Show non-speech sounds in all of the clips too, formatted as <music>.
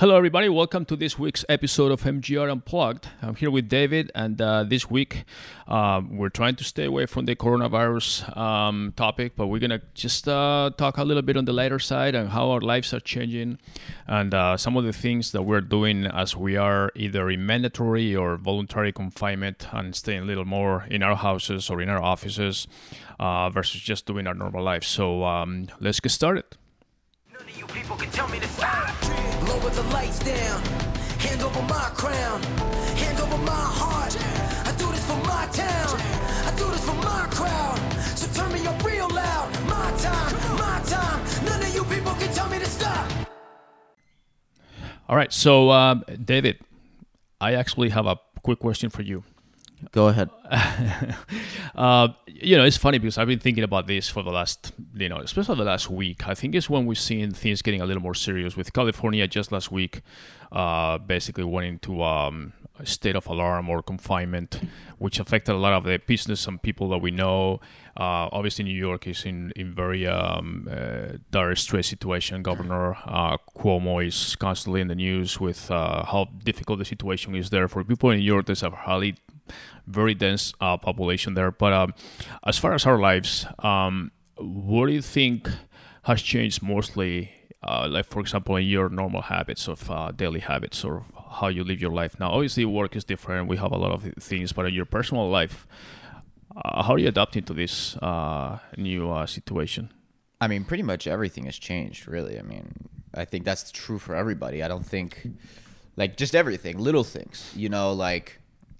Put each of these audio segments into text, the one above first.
Hello, everybody. Welcome to this week's episode of MGR Unplugged. I'm here with David, and uh, this week um, we're trying to stay away from the coronavirus um, topic, but we're gonna just uh, talk a little bit on the lighter side and how our lives are changing, and uh, some of the things that we're doing as we are either in mandatory or voluntary confinement and staying a little more in our houses or in our offices uh, versus just doing our normal life. So um, let's get started. Lower the lights down. Hand over my crown. Hand over my heart. I do this for my town. I do this for my crowd. So turn me up real loud. My time, my time. None of you people can tell me to stop. All right, so um, David, I actually have a quick question for you. Go ahead. <laughs> Uh, you know, it's funny because I've been thinking about this for the last, you know, especially the last week. I think it's when we've seen things getting a little more serious. With California just last week, uh, basically went into um, a state of alarm or confinement, which affected a lot of the business and people that we know. Uh, obviously, New York is in in very um, uh, dire stress situation. Governor uh, Cuomo is constantly in the news with uh, how difficult the situation is there for people in New York. There's a highly very dense uh, population there. But um, as far as our lives, um, what do you think has changed mostly? Uh, like, for example, in your normal habits of uh, daily habits or how you live your life now. Obviously, work is different. We have a lot of things, but in your personal life, uh, how are you adapting to this uh, new uh, situation? I mean, pretty much everything has changed, really. I mean, I think that's true for everybody. I don't think, like, just everything, little things, you know, like,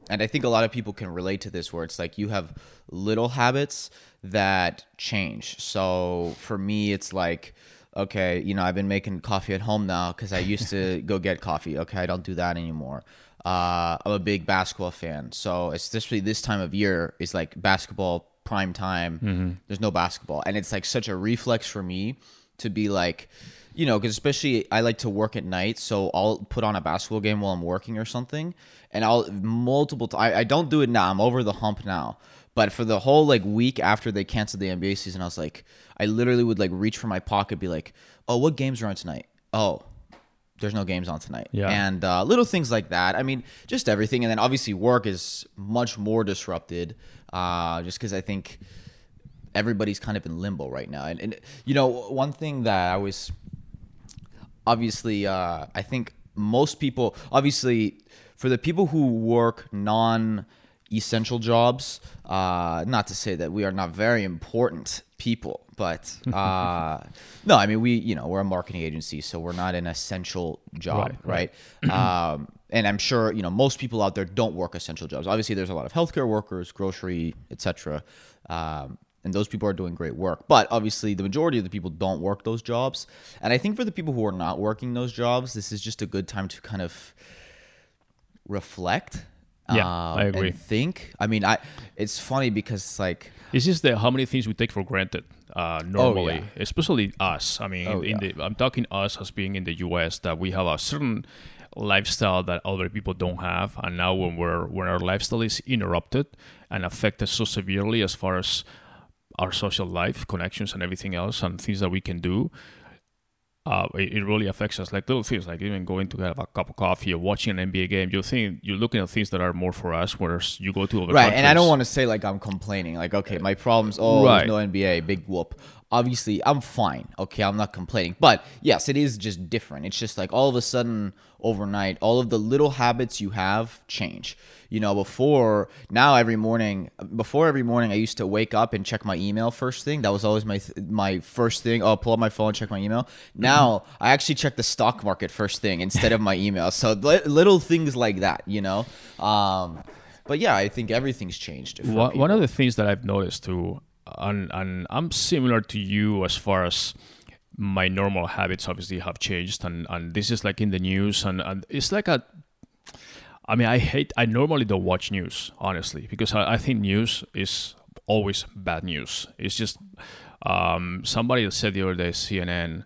and I think a lot of people can relate to this where it's like you have little habits that change. So for me, it's like, okay, you know, I've been making coffee at home now because I used to <laughs> go get coffee. Okay, I don't do that anymore. Uh, I'm a big basketball fan, so especially this time of year is like basketball prime time. There's no basketball, and it's like such a reflex for me to be like, you know, because especially I like to work at night, so I'll put on a basketball game while I'm working or something, and I'll multiple. T- I I don't do it now. I'm over the hump now. But for the whole like week after they canceled the NBA season, I was like, I literally would like reach for my pocket, be like, oh, what games are on tonight? Oh, there's no games on tonight. Yeah. And uh, little things like that. I mean, just everything. And then obviously work is much more disrupted, uh, just because I think everybody's kind of in limbo right now. And, and you know, one thing that I was obviously, uh, I think most people, obviously, for the people who work non essential jobs, uh, not to say that we are not very important people, but <laughs> uh, no, I mean, we, you know, we're a marketing agency, so we're not an essential job, Right, right? um, and I'm sure, you know, most people out there don't work essential jobs. Obviously, there's a lot of healthcare workers, grocery, etc. Um, and those people are doing great work. But obviously, the majority of the people don't work those jobs. And I think for the people who are not working those jobs, this is just a good time to kind of reflect. Yeah, um, I agree. And think. I mean, I. It's funny because it's like It's just that how many things we take for granted uh, normally, yeah. especially us. I mean, Oh, in yeah. the I'm talking us as being in the U.S. that we have a certain lifestyle that other people don't have, and now when we're when our lifestyle is interrupted and affected so severely as far as our social life, connections, and everything else, and things that we can do. Uh, it, it really affects us, like little things, like even going to have a cup of coffee or watching an NBA game. You think you're looking at things that are more for us, whereas you go to other right and i don't want to say like i'm complaining like okay my problems oh Right. there's no nba big whoop obviously i'm fine okay i'm not complaining but yes it is just different it's just like all of a sudden overnight. All of the little habits you have change. You know before now every morning before every morning i used to wake up and check my email first thing. That was always my my first thing. Oh pull up my phone check my email. Now i actually check the stock market first thing instead of my <laughs> email. So li- little things like that you know? Um but yeah, I think everything's changed. One, one of the things that I've noticed too, and and I'm similar to you as far as my normal habits obviously have changed, and and this is like in the news, and and it's like a. I mean, I hate. I normally don't watch news honestly because I, I think news is always bad news. It's just um, somebody said the other day CNN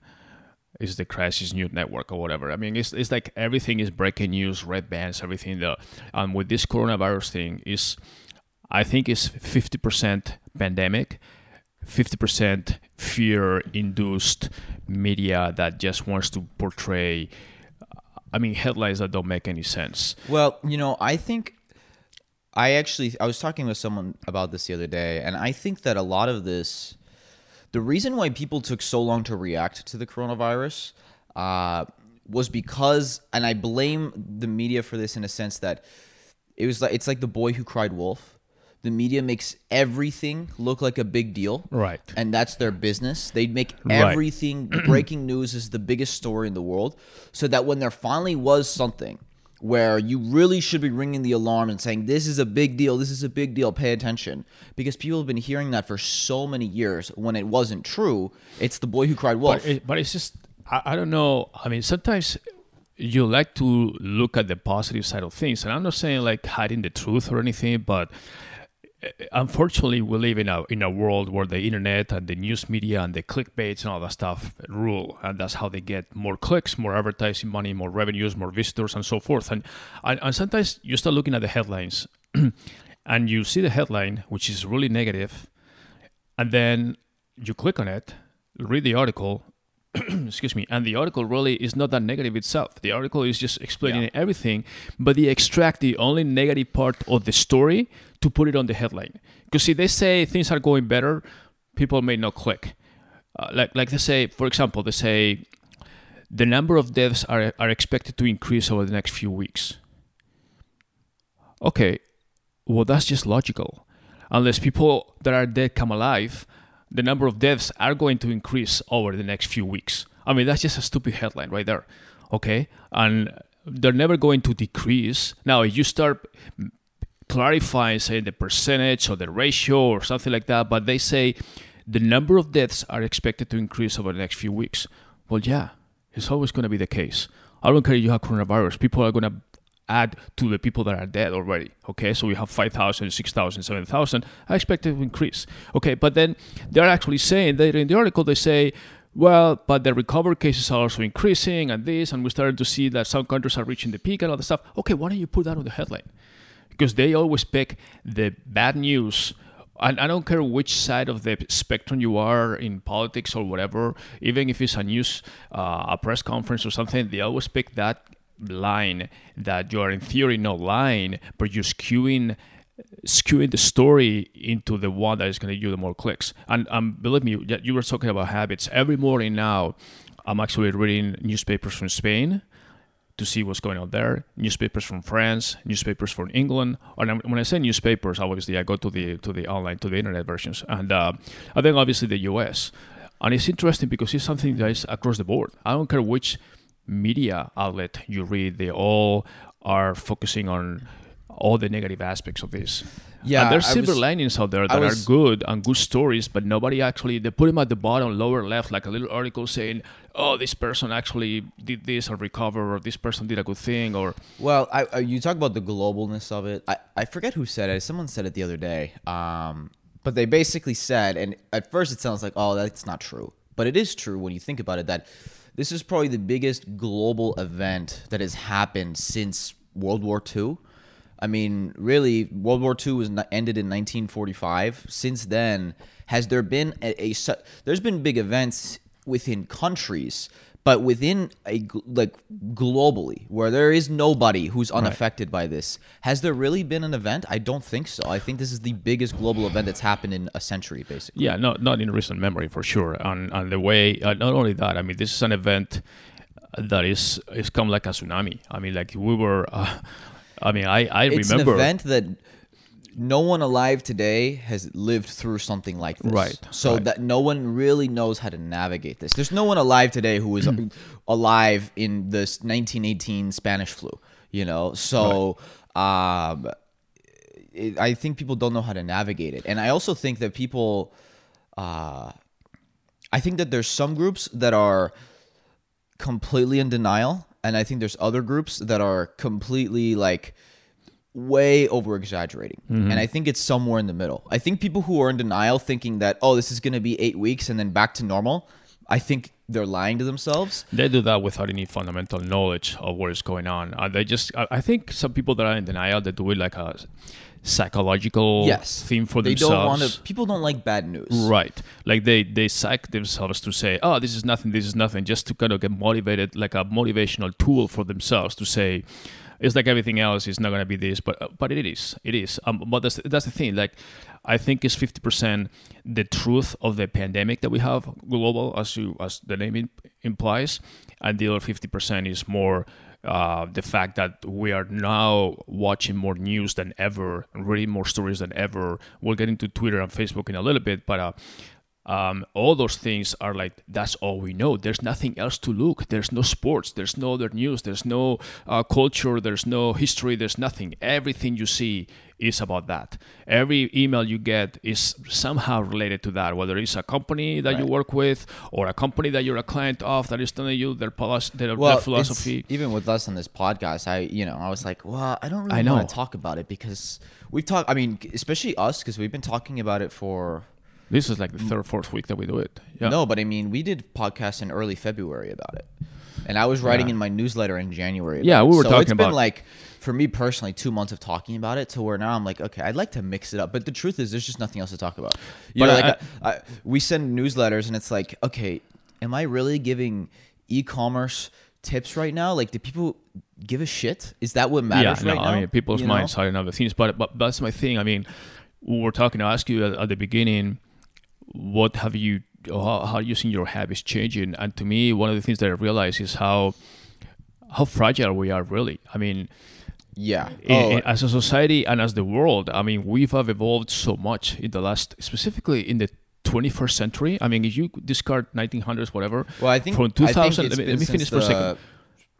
is the crisis news network or whatever. I mean, it's, it's like everything is breaking news, red bands, everything. The and with this coronavirus thing is, I think fifty percent pandemic, fifty percent fear-induced media that just wants to portray I mean, headlines that don't make any sense. Well, you know, I think I actually I was talking with someone about this the other day, and I think that a lot of this, the reason why people took so long to react to the coronavirus, uh, was because, and I blame the media for this in a sense that it was like it's like the boy who cried wolf. The media makes everything look like a big deal, Right. And that's their business. They make Right. everything <clears throat> breaking news is the biggest story in the world, so that when there finally was something where you really should be ringing the alarm and saying this is a big deal, this is a big deal, pay attention, because people have been hearing that for so many years when it wasn't true. It's the boy who cried wolf. But, it, but it's just, I, I don't know. I mean, sometimes you like to look at the positive side of things. And I'm not saying like hiding the truth or anything, but unfortunately, we live in a, in a world where the internet and the news media and the clickbaits and all that stuff rule. And that's how they get more clicks, more advertising money, more revenues, more visitors, and so forth. And, and, and sometimes you start looking at the headlines <clears throat> and you see the headline, which is really negative, and then you click on it, read the article, <clears throat> excuse me, and the article really is not that negative itself. The article is just explaining Yeah. everything, but they extract the only negative part of the story to put it on the headline. Because if they say things are going better, people may not click. Uh, like, like they say, for example, they say the number of deaths are, are expected to increase over the next few weeks. Okay, well, that's just logical. Unless people that are dead come alive, the number of deaths are going to increase over the next few weeks. I mean, that's just a stupid headline right there. Okay? And they're never going to decrease. Now, if you start clarifying, say, the percentage or the ratio or something like that, but they say the number of deaths are expected to increase over the next few weeks. Well, yeah, it's always going to be the case. I don't care if you have coronavirus. People are going to add to the people that are dead already. Okay, so we have 5,000, 6,000, 7,000. I expect it to increase. Okay, but then they're actually saying that in the article they say, well, but the recovered cases are also increasing and this, and we started to see that some countries are reaching the peak and all the stuff. Okay, why don't you put that on the headline? Because they always pick the bad news. And I don't care which side of the spectrum you are in politics or whatever, even if it's a news, uh, a press conference or something, they always pick that line that you are in theory not lying, but you're skewing skewing the story into the one that is going to give you the more clicks. And um, believe me, you- were talking about habits. Every morning now, I'm actually reading newspapers from Spain to see what's going on there. Newspapers from France, newspapers from England. And when I say newspapers, obviously I go to the to the online to the internet versions, and uh, and then obviously the U.S. And it's interesting because it's something that is across the board. I don't care which media outlet you read; they all are focusing on all the negative aspects of this. Yeah, and there's I silver was- linings out there that was- are good and good stories, but nobody actually they put them at the bottom, lower left, like a little article saying, "Oh, this person actually did this or recovered, or this person did a good thing," or Well, I, I you talk about the globalness of it. I, I forget who said it. Someone said it the other day. Um, but they basically said, and at first it sounds like, oh, that's not true, but it is true when you think about it. That this is probably the biggest global event that has happened since World War II. I mean, really, World War II was ended in 1945. Since then, has there been a, a there's been big events within countries, but within a like globally where there is nobody who's unaffected by this. Has there really been an event? I don't think so. I think this is the biggest global event that's happened in a century, basically. yeah, not not in recent memory for sure. And and the way, uh, not only that, I mean, this is an event that is is come like a tsunami. I mean, like we were. Uh, I mean, I I It's remember an event that no one alive today has lived through something like this. Right, So right. that no one really knows how to navigate this. There's no one alive today who is <clears throat> alive in this 1918 Spanish flu, you know? So um, it, I think people don't know how to navigate it. And I also think that people, uh, I think that there's some groups that are completely in denial. And I think there's other groups that are completely like way over exaggerating. And I think it's somewhere in the middle. I think people who are in denial thinking that, oh, this is going to be eight weeks and then back to normal, I think they're lying to themselves. They do that without any fundamental knowledge of what is going on. Uh, they just, I, I think some people that are in denial, they do it like a psychological Yes, theme for they themselves. don't want to. People don't like bad news. Right. Like they they psych themselves to say, "Oh, this is nothing. This is nothing," just to kind of get motivated, like a motivational tool for themselves to say, "It's like everything else. It's not gonna be this," but but it is. It is. Um, but that's that's the thing. Like, I think it's fifty percent the truth of the pandemic that we have global, as you as the name im- implies, and the other fifty percent is more uh, the fact that we are now watching more news than ever, reading more stories than ever. We'll get into Twitter and Facebook in a little bit, but uh, um, all those things are like that's all we know. There's nothing else to look. There's no sports. There's no other news. There's no uh, culture. There's no history. There's nothing. Everything you see is about that. Every email you get is somehow related to that, whether it's a company that you work with or a company that you're a client of that is telling you their, policy, their, Well, their philosophy. even with us on this podcast, I you know I was like, well, I don't really want to talk about it because we've talked. I mean, especially us because we've been talking about it for This is like the third, fourth week that we do it. Yeah. no, but I mean, we did podcasts in early February about it, and I was writing Yeah. in my newsletter in January. Yeah, about we it. were so talking it's about- been like for me personally two months of talking about it to where now I'm like, okay, I'd like to mix it up, but the truth is, there's just nothing else to talk about. You But know, like I, I, we send newsletters, and it's like, okay, am I really giving e-commerce tips right now? Like, do people give a shit? Is that what matters yeah, right no, now? I mean, people's You know? minds are in other things, but but that's my thing. I mean, we were talking. to ask you at, at the beginning, what have you, how, how are you seeing your habits changing? And to me, one of the things that I realize is how how fragile we are. Really, I mean, Yeah. in- Oh, in- as a society and as the world. I mean, we've have evolved so much in the last, specifically in the 21st century. I mean, if you discard 1900s, whatever. well, I think from I think 2000. it's let me, let me finish for a second.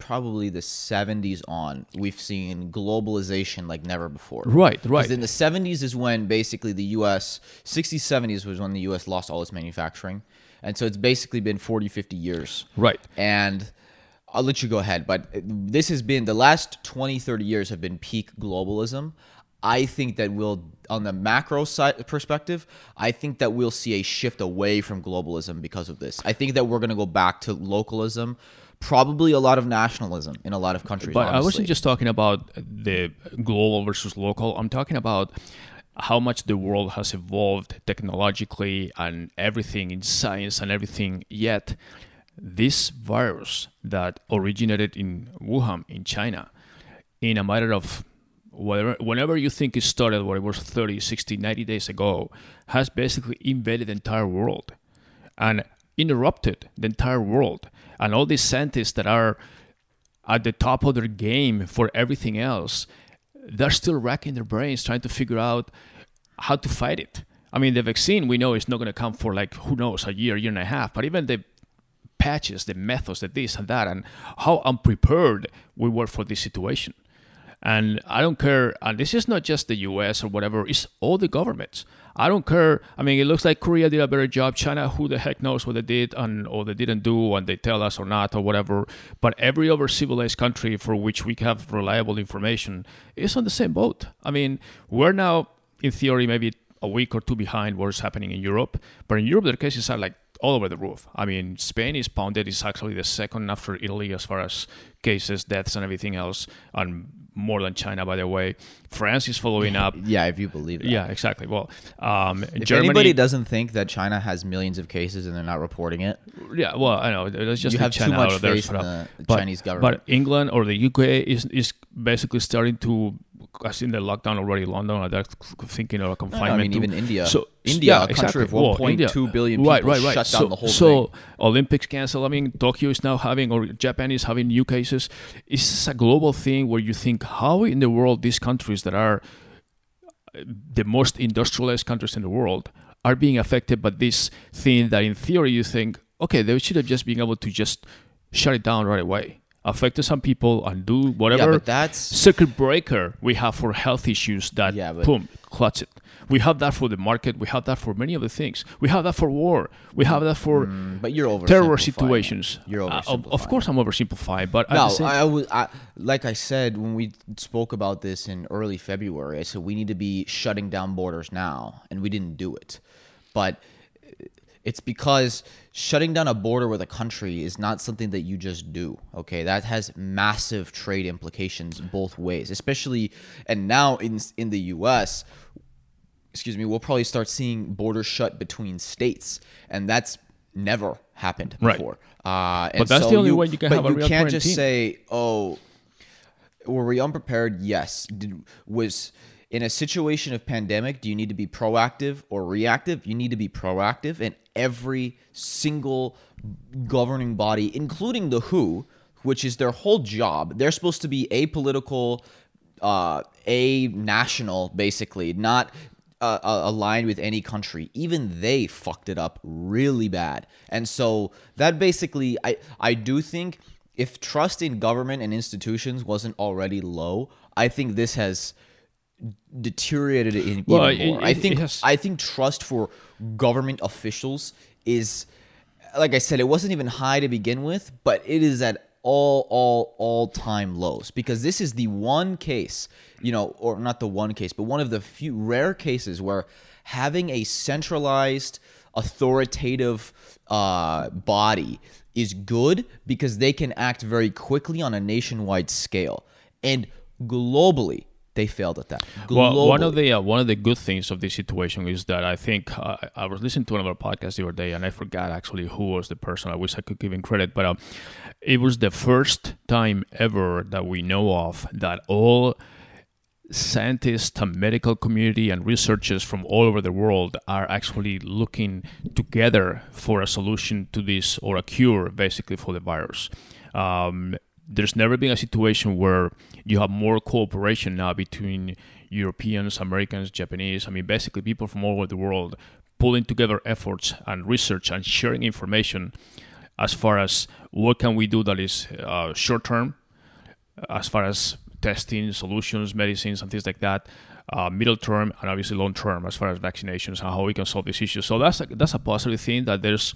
Probably the 70s on, we've seen globalization like never before. Right, right. Because in the 70s is when basically the US, 60s, 70s was when the US lost all its manufacturing. And so it's basically been 40, 50 years. Right. And I'll let you go ahead, but this has been the last 20, 30 years have been peak globalism. I think that we'll, on the macro side perspective, I think that we'll see a shift away from globalism because of this. I think that we're going to go back to localism, probably a lot of nationalism in a lot of countries. But I wasn't just talking about the global versus local. I'm talking about how much the world has evolved technologically and everything in science and everything. Yet, this virus that originated in Wuhan, in China, in a matter of whatever, whenever you think it started, where it was 30, 60, 90 days ago, has basically invaded the entire world and interrupted the entire world. And all these scientists that are at the top of their game for everything else, they're still racking their brains trying to figure out how to fight it. I mean, the vaccine we know is not going to come for like who knows a year, year and a half. But even the patches, the methods, the this and that, and how unprepared we were for this situation. And I don't care. And this is not just the U.S. or whatever. It's all the governments. I don't care. I mean, it looks like Korea did a better job. China, who the heck knows what they did and or they didn't do, and they tell us or not or whatever. But every other civilized country for which we have reliable information is on the same boat. I mean, we're now, in theory, maybe a week or two behind what's happening in Europe. But in Europe, their cases are like all over the roof. I mean, Spain is pounded. It's actually the second after Italy as far as cases, deaths, and everything else, and more than China, by the way. France is following up. <laughs> Yeah, if you believe that. Yeah, exactly. Well, um, If Germany. anybody doesn't think that China has millions of cases and they're not reporting it, Yeah, well, I know. Let's just You have too much faith in the But- Chinese government. But England or the UK is is basically starting to. I've seen the lockdown already. London, they're thinking of a confinement. mean, even India. So India, yeah, a country of exactly. Well, 1.2 India. billion right, people, right, right. shut down so, the whole so thing. So Olympics cancel. I mean, Tokyo is now having, or Japan is having new cases. It's a global thing where you think, how in the world these countries that are uh, the most industrialized countries in the world are being affected by this thing that in theory you think okay they should have just been able to just shut it down right away affected some people and do whatever Yeah, but that's- circuit breaker we have for health issues that Yeah, but- boom clutch it. We have that for the market. We have that for many other things. We have that for war. We have that for but you're over terror situations. You're Uh, of, of course i'm oversimplifying but No, I, I was I, like I said when we spoke about this in early February. I said we need to be shutting down borders now, and we didn't do it. But It's because shutting down a border with a country is not something that you just do. Okay, that has massive trade implications both ways, especially and now in in the U.S. Excuse me, we'll probably start seeing borders shut between states, and that's never happened Right. before. Uh, and But that's so the only way you can have a you real can't just say, "Oh, were we unprepared? Yes. Did, was in a situation of pandemic, do you need to be proactive or reactive? You need to be proactive, and every single governing body, including the WHO, which is their whole job, they're supposed to be apolitical, uh, a national, basically, not uh, uh, aligned with any country. Even they fucked it up really bad, and so that basically, I I do think if trust in government and institutions wasn't already low, I think this has deteriorated it even Well, more. it- I think has- I think trust for government officials is like I said, it wasn't even high to begin with, but it is at all all all time lows because this is the one case, you know, or not the one case, but one of the few rare cases where having a centralized authoritative uh, body is good because they can act very quickly on a nationwide scale and globally they failed at that Well, one of the uh, one of the good things of this situation is that I think uh, I was listening to another podcast the other day, and I forgot actually who was the person. I wish I could give him credit, but uh, it was the first time ever that we know of that all scientists and medical community and researchers from all over the world are actually looking together for a solution to this or a cure basically for the virus um, there's never been a situation where you have more cooperation now between europeans americans japanese i mean basically people from all over the world pulling together efforts and research and sharing information as far as what can we do that is uh, short term as far as testing solutions, medicines, and things like that. Uh, middle term and obviously long term as far as vaccinations and how we can solve this issue. So that's a, that's a positive thing that there's,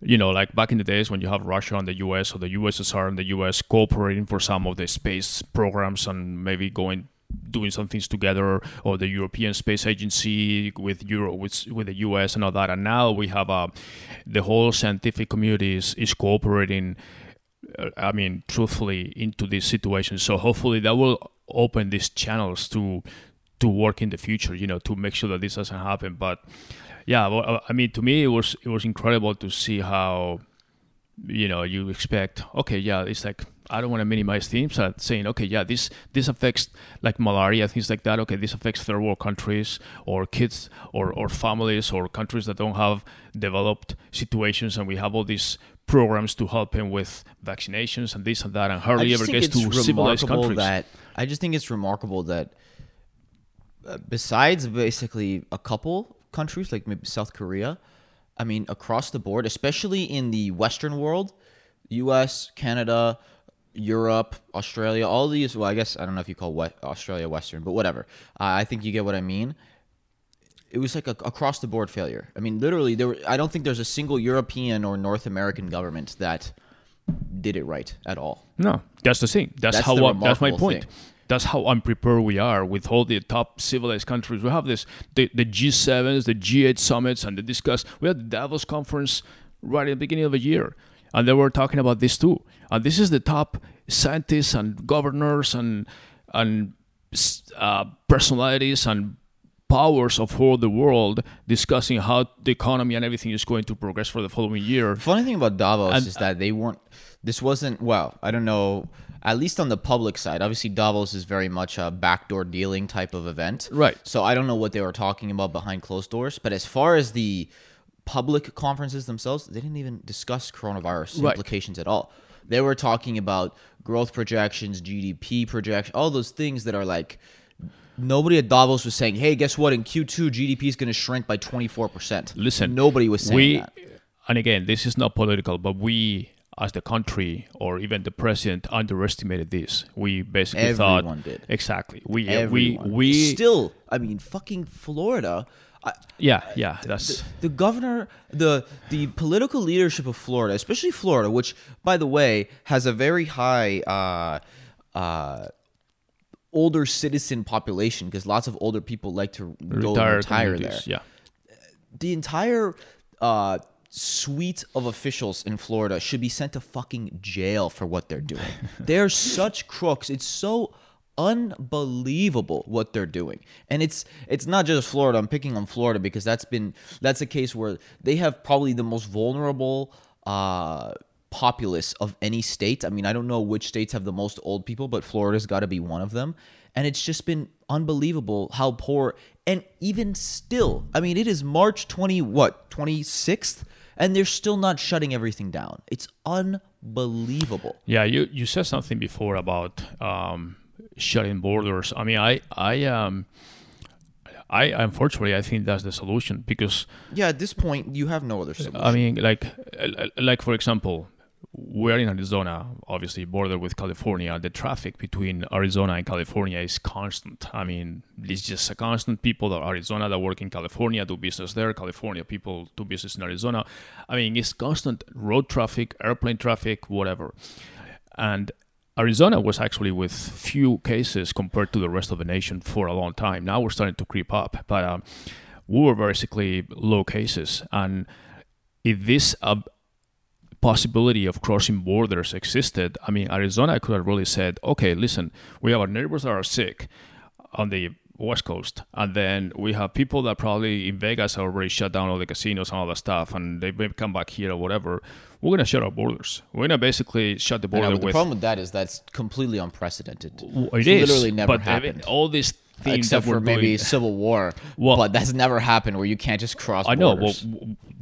you know, like back in the days when you have Russia and the U.S. or the USSR and the U.S. cooperating for some of the space programs and maybe going doing some things together or the European Space Agency with Euro with, with the US and all that and now we have uh, the whole scientific community is, is cooperating uh, I mean, truthfully, into this situation. So hopefully that will open these channels to to work in the future. You know, to make sure that this doesn't happen. But yeah, well, uh, I mean, to me, it was it was incredible to see how you know you expect. Okay, yeah, it's like I don't want to minimize things. Uh, saying okay, yeah, this this affects like malaria, things like that. Okay, this affects third world countries or kids or or families or countries that don't have developed situations, and we have all these programs to help him with vaccinations and this and that, and hardly ever gets to civilized countries. that I just think it's remarkable that besides basically a couple countries like maybe South Korea, I mean across the board, especially in the Western world, U.S., Canada, Europe, Australia, all these. Well, I guess I don't know if you call what Australia Western, but whatever. Uh, I think you get what I mean. It was like a across the board failure. I mean, literally, there. Were, I don't think there's a single European or North American government that did it right at all. No, that's the thing. That's, That's how. the uh, that's my point. thing. That's how unprepared we are with all the top civilized countries. We have this the, the G7s, the G8 summits, and the discuss. We had the Davos conference right at the beginning of the year, and they were talking about this too. And this is the top scientists and governors and and uh, personalities and powers of all the world discussing how the economy and everything is going to progress for the following year. Funny thing about Davos And- is that they weren't. This wasn't well. I don't know. At least on the public side, obviously Davos is very much a backdoor dealing type of event. Right. So I don't know what they were talking about behind closed doors. But as far as the public conferences themselves, they didn't even discuss coronavirus Right. implications at all. They were talking about growth projections, GDP projections, all those things that are like. Nobody at Davos was saying, "Hey, guess what? In Q2, GDP is going to shrink by 24%." Listen, nobody was saying we, that. And again, this is not political, but we, as the country or even the president, underestimated this. We basically thought Everyone did. exactly. We Everyone. we we still, I mean, fucking Florida. I, yeah yeah that's the governor, the the political leadership of Florida, especially Florida, which, by the way, has a very high uh, uh, older citizen population because lots of older people like to go and retired retire there. Yeah, The entire uh, suite of officials in Florida should be sent to fucking jail for what they're doing. <laughs> they're such crooks. It's so unbelievable what they're doing. And it's it's not just Florida. I'm picking on Florida because that's been that's a case where they have probably the most vulnerable uh populace of any state. I mean, I don't know which states have the most old people, but Florida's got to be one of them. And it's just been unbelievable how poor and even still, I mean, it is March 20 what, 26th and they're still not shutting everything down. It's unbelievable. Yeah, you, you said something before about um, shutting borders. I mean, I I um I unfortunately I think that's the solution because Yeah, at this point you have no other solution. I mean, like like for example, we're in Arizona, obviously border with California. The traffic between Arizona and California is constant. I mean, it's just a constant. People that Arizona that work in California do business there. California people do business in Arizona. I mean, it's constant road traffic, airplane traffic, whatever. And Arizona was actually with few cases compared to the rest of the nation for a long time. Now we're starting to creep up, but um, we were basically low cases. And if this uh, possibility of crossing borders existed, I mean, Arizona could have really said, okay, listen, we have our neighbors that are sick on the West Coast, and then we have people that probably in Vegas already shut down all the casinos and all that stuff, and they may come back here or whatever. We're gonna shut our borders. We're gonna basically shut the border. Know, with, the problem with that is that's completely unprecedented. It it's is, literally never but happened. All these things except for maybe <laughs> civil war. Well- but that's never happened where you can't just cross. I know. Well, borders.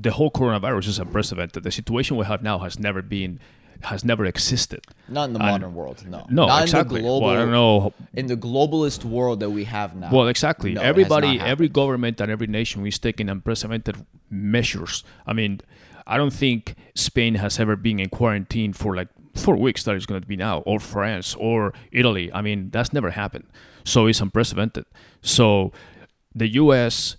the whole coronavirus is unprecedented. The situation we have now has never been, has never existed. not in the and- modern world. No, No, not exactly. In the global, well, I don't know. In the globalist world that we have now. Well, exactly. no, Everybody, every government, and every nation is taking unprecedented measures. I mean, I don't think Spain has ever been in quarantine for like four weeks. That is going to be now, or France, or Italy. I mean, that's never happened. So it's unprecedented. So the U.S.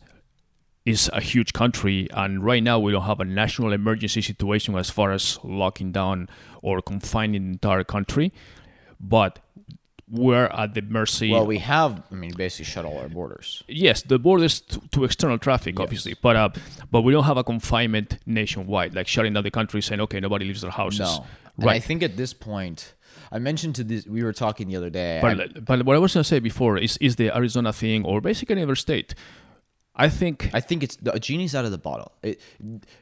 is a huge country, and right now we don't have a national emergency situation as far as locking down or confining the entire country, but we're at the mercy Well, we have. I mean, basically shut all our borders. yes, the borders to, to external traffic, obviously, but uh, but we don't have a confinement nationwide, like shutting down the country, saying okay, nobody leaves their houses. No, and I think at this point, I mentioned to this. We were talking the other day. I- But, but what I was going to say before is is the Arizona thing, or basically any other state. I think I think it's the genie's out of the bottle. It,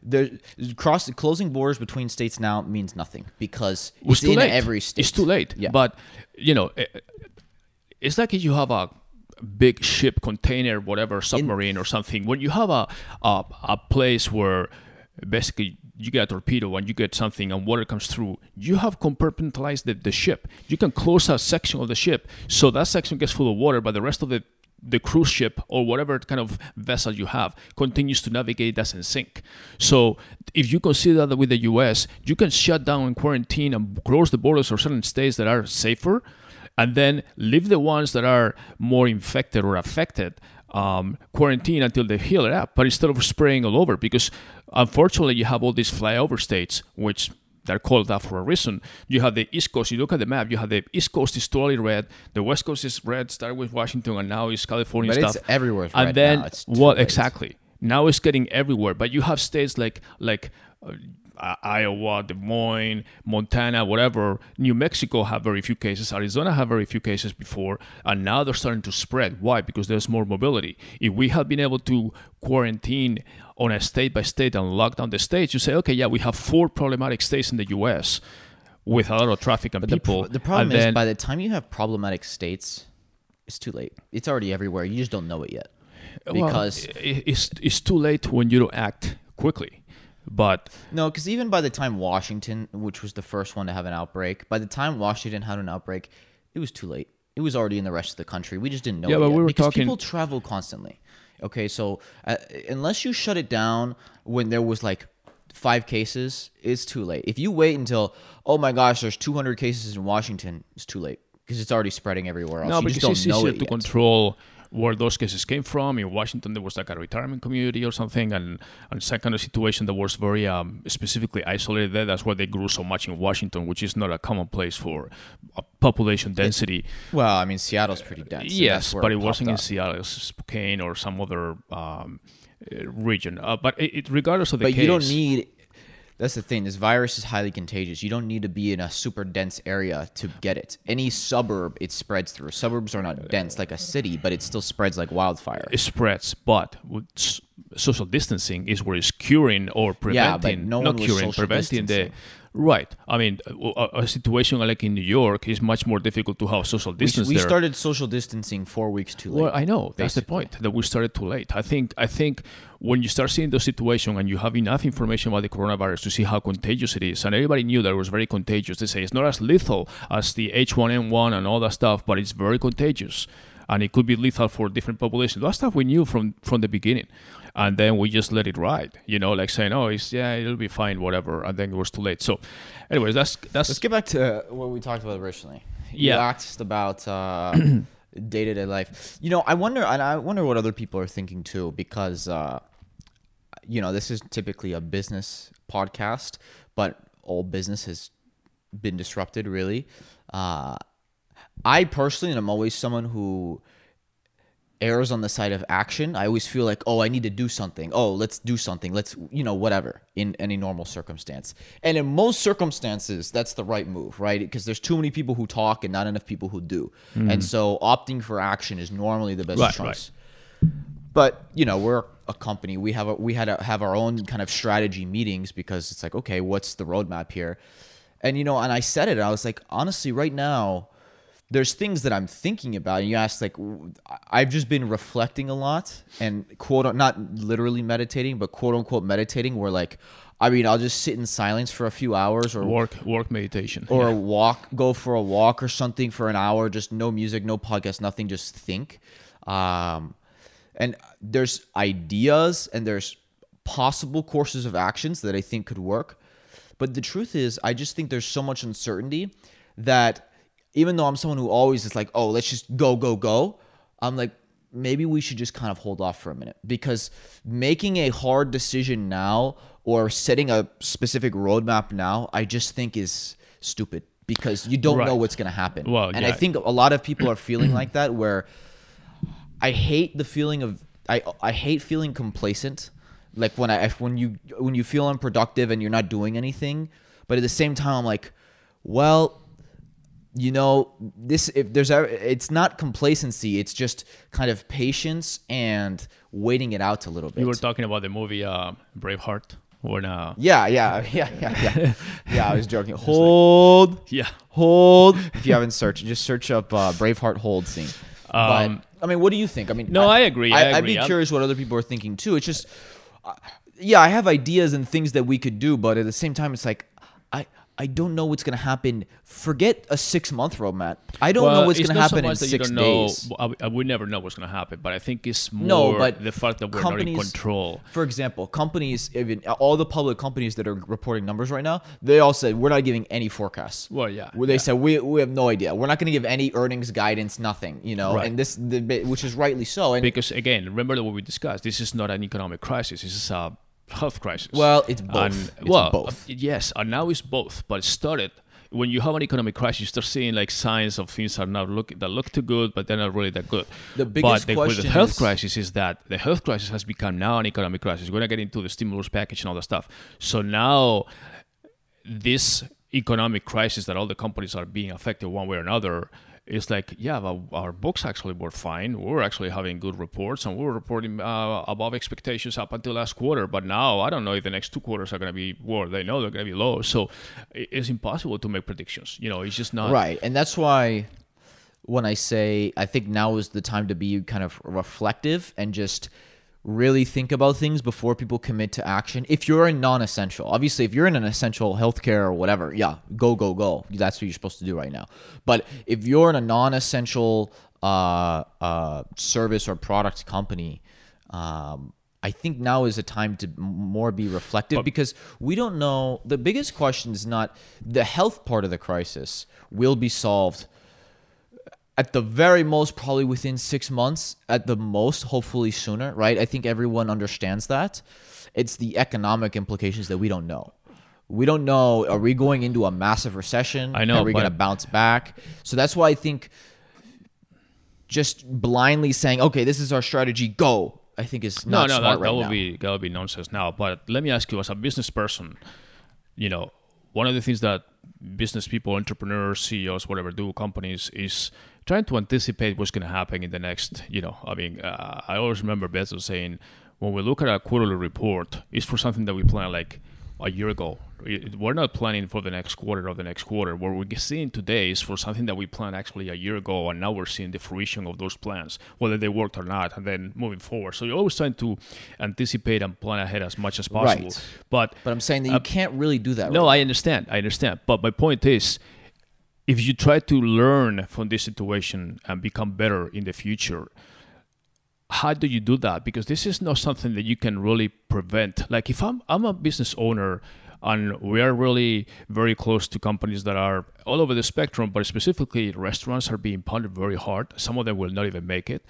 there, cross closing borders between states now means nothing because it's it's too in late. every state. It's too late. Yeah. But you know, eh, it's like if you have a big ship, container, whatever, submarine or something. When you have a a, a place where basically you get a torpedo and you get something and water comes through, you have compartmentalized the, the ship. You can close a section of the ship so that section gets full of water, but the rest of the the cruise ship or whatever kind of vessel you have continues to navigate doesn't sink. So if you consider that with the US, you can shut down and quarantine and close the borders for certain states that are safer and then leave the ones that are more infected or affected um, quarantine until they heal it up. But instead of spraying all over, because unfortunately you have all these flyover states, which they're called that for a reason. You have the East Coast. You look at the map. You have the East Coast is totally red. The West Coast is red. Started with Washington, and now it's California But stuff. it's everywhere. and right then now. It's too what late. exactly? Now it's getting everywhere. But you have states like like uh, Uh, Iowa, Des Moines, Montana, whatever. New Mexico have very few cases. Arizona have very few cases before, and now they're starting to spread. Why? Because there's more mobility. If we had been able to quarantine on a state by state and lock down the states, you say, okay, yeah, we have four problematic states in the U.S. with a lot of traffic and But the, people. pro- the problem and is, then- by the time you have problematic states, it's too late. It's already everywhere. You just don't know it yet. Because i- it's it's too late when you don't act quickly. But no, because even by the time Washington, which was the first one to have an outbreak, by the time Washington had an outbreak, it was too late. It was already in the rest of the country. We just didn't know. Yeah, it but we were because talking- people travel constantly. Okay, so uh, unless you shut it down when there was like five cases, it's too late. If you wait until oh my gosh, there's 200 cases in Washington, it's too late because it's already spreading everywhere else. no, you because just don't it's know it to yet. control where those cases came from. In Washington, there was like a retirement community or something, and and kind of situation that was very um, specifically isolated there. That's why they grew so much in Washington, which is not a common place for population density. Well, I mean, Seattle's pretty dense. yes, but it popped wasn't in. Seattle, it was Spokane or some other um, region. Uh, but it, it, regardless of the But case, you don't need that's the thing. This virus is highly contagious. You don't need to be in a super dense area to get it. Any suburb it spreads through. Suburbs are not dense like a city, but it still spreads like wildfire. it spreads, but social distancing is where it's curing or Yeah, preventing, but no not curing, preventing the. Right. I mean, uh, a, a situation like in New York is much more difficult to have social We, distance we there. started social distancing four weeks too late. Well, I know that's the point that we started too late. I think I think when you start seeing the situation and you have enough information about the coronavirus to see how contagious it is, and everybody knew that it was very contagious. They say it's not as lethal as the H1N1 and all that stuff, but it's very contagious, and it could be lethal for different populations. That stuff we knew from from the beginning, and then we just let it ride. You know, like saying, "Oh, it's yeah, it'll be fine, whatever," and then it was too late. So, anyways, that's that's Let's get back to what we talked about originally. You Yeah. asked about Uh, day to day life. You know, I wonder, and I wonder what other people are thinking too, because uh, you know, this is typically a business podcast, but all business has been disrupted. Really, uh, I personally, and I'm always someone who errs on the side of action. I always feel like, oh, I need to do something. Oh, let's do something. Let's, you know, whatever in any normal circumstance. And in most circumstances, that's the right move, right? Because there's too many people who talk and not enough people who do. And hmm. so opting for action is normally the best. Right, right. choice. But you know, we're a company. We have a, we had to have our own kind of strategy meetings because it's like, okay, what's the roadmap here? And you know, and I said it. I was like, honestly, right now, there's things that I'm thinking about. And you asked, like, I've just been reflecting a lot and quote, not literally meditating, but quote unquote meditating. Where like, I mean, I'll just sit in silence for a few hours or work work meditation. or walk, go for a walk or something for an hour, just no music, no podcast, nothing, just think. Um, and there's ideas and there's possible courses of actions that I think could work. But the truth is, I just think there's so much uncertainty that even though I'm someone who always is like, oh, let's just go, go, go, I'm like, maybe we should just kind of hold off for a minute because making a hard decision now or setting a specific roadmap now, I just think is stupid because you don't know what's going to happen. Well, and I think a lot of people are feeling like that where I hate the feeling of I I hate feeling complacent. Like when I when you when you feel unproductive and you're not doing anything, but at the same time I'm like, well, you know, this if there's ever it's not complacency, it's just kind of patience and waiting it out a little bit. You were talking about the movie uh, Braveheart, when uh, yeah, yeah, <laughs> yeah, yeah, yeah. <laughs> yeah, I was joking. Hold yeah, hold. <laughs> If you haven't searched, just search up uh, Braveheart hold scene. Um, but, I mean, what do you think? I mean, No, I agree, I I, would be I'm- curious what other people are thinking too. It's just, uh, yeah, I have ideas and things that we could do, but at the same time, it's like, I. I don't know what's gonna happen. Forget a six month roadmap. I don't know what's gonna not so happen in that you six don't know- days. I, would never know what's going to happen, but I think it's more No, but the fact that we're not in control. For example, companies, even all the public companies that are reporting numbers right now, they all said we're not giving any forecasts. Well, yeah, Where they yeah. said we, we have no idea. We're not going to give any earnings guidance, nothing. You know, Right. and this the which is rightly so. And Because again, remember what we discussed. This is not an economic crisis. This is a health crisis. Well, it's both. And, It's well, both. uh, yes, and now it's both. But it started when you have an economic crisis. You start seeing like signs of things are not look that look too good, but they're not really that good. The biggest but the, with the health is- crisis is that the health crisis has become now an economic crisis. We're gonna get into the stimulus package and all that stuff. So now this economic crisis that all the companies are being affected one way or another is like, yeah, our books actually were fine. We were actually having good reports and we were reporting uh, above expectations up until last quarter. But now I don't know if the next two quarters are going to be, well, they know they're going to be low. So it's impossible to make predictions. You know, it's just not. Right. And that's why when I say I think now is the time to be kind of reflective and just really think about things before people commit to action. If you're a non-essential, obviously if you're in an essential healthcare or whatever, yeah, go go go. That's what you're supposed to do right now. But if you're in a non-essential uh, uh, service or product company, um, I think now is a time to more be reflective because we don't know. The biggest question is not the health part of the crisis will be solved at the very most probably within six months at the most hopefully sooner right? I think everyone understands that. It's the economic implications that we don't know. We don't know are we going into a massive recession? I know, are we but- going to bounce back? So that's why i think just blindly saying okay this is our strategy go i think is No, not no, smart that, right that would now. be that would be nonsense now. But let me ask you, as a business person, you know, one of the things that business people, entrepreneurs, CEOs, whatever, do companies is trying to anticipate what's going to happen in the next. You know, I mean, uh, I always remember Bezos saying, when we look at a quarterly report, it's for something that we plan like a year ago. We're not planning for the next quarter or the next quarter. What we're seeing today is for something that we planned actually a year ago, and now we're seeing the fruition of those plans, whether they worked or not, and then moving forward. So you're always trying to anticipate and plan ahead as much as possible. Right. But But I'm saying that you Uh, can't really do that. no, right I understand. I understand. But my point is, if you try to learn from this situation and become better in the future, how do you do that? Because this is not something that you can really prevent. Like if I'm I'm a business owner and we are really very close to companies that are all over the spectrum, but specifically restaurants are being pounded very hard. Some of them will not even make it.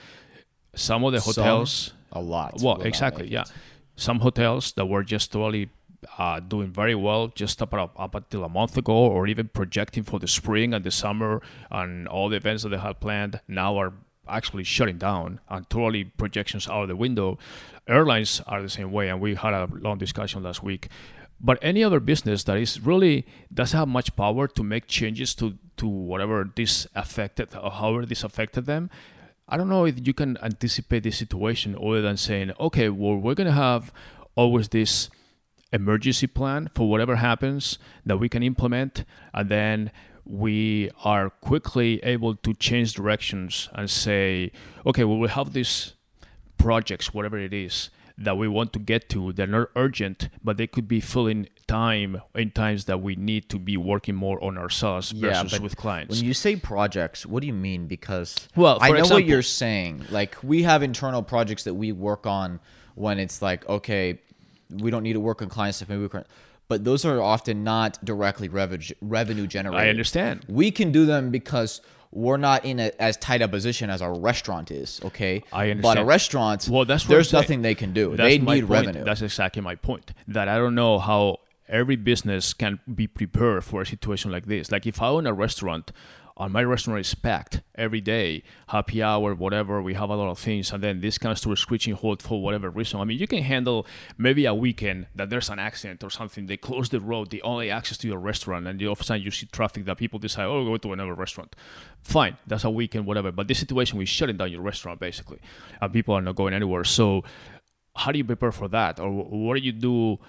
Some of the Some, hotels a lot. well, exactly, yeah. it. Some hotels that were just totally uh, doing very well just up, up, until a month ago, or even projecting for the spring and the summer and all the events that they had planned now are actually shutting down and totally projections out of the window. Airlines are the same way, and we had a long discussion last week. But any other business that is really doesn't have much power to make changes to to whatever this affected or however this affected them, I don't know if you can anticipate this situation other than saying, okay, well, we're going to have always this emergency plan for whatever happens that we can implement, and then we are quickly able to change directions and say, okay, well, we have these projects, whatever it is, that we want to get to. They're not urgent, but they could be filling time in times that we need to be working more on ourselves versus with clients. When you say projects, what do you mean? Because Well, I know what you're saying. Like we have internal projects that we work on when it's like, okay, we don't need to work on client stuff. Maybe we can, but those are often not directly revenue revenue generating. I understand. We can do them because we're not in a, as tight a position as a restaurant is. Okay, I understand. But a restaurant, Well, that's there's nothing they can do. That's they need point. revenue. That's exactly my point. That I don't know how every business can be prepared for a situation like this. Like if I own a restaurant, and my restaurant is packed every day, happy hour, whatever. We have a lot of things, and then this comes to a screeching halt for whatever reason. I mean, you can handle maybe a weekend that there's an accident or something. They close the road, the only access to your restaurant, and all of a sudden you see traffic that people decide, oh, go to another restaurant. Fine, that's a weekend, whatever. But this situation, we're shutting down your restaurant basically, and people are not going anywhere. So how do you prepare for that or what do you do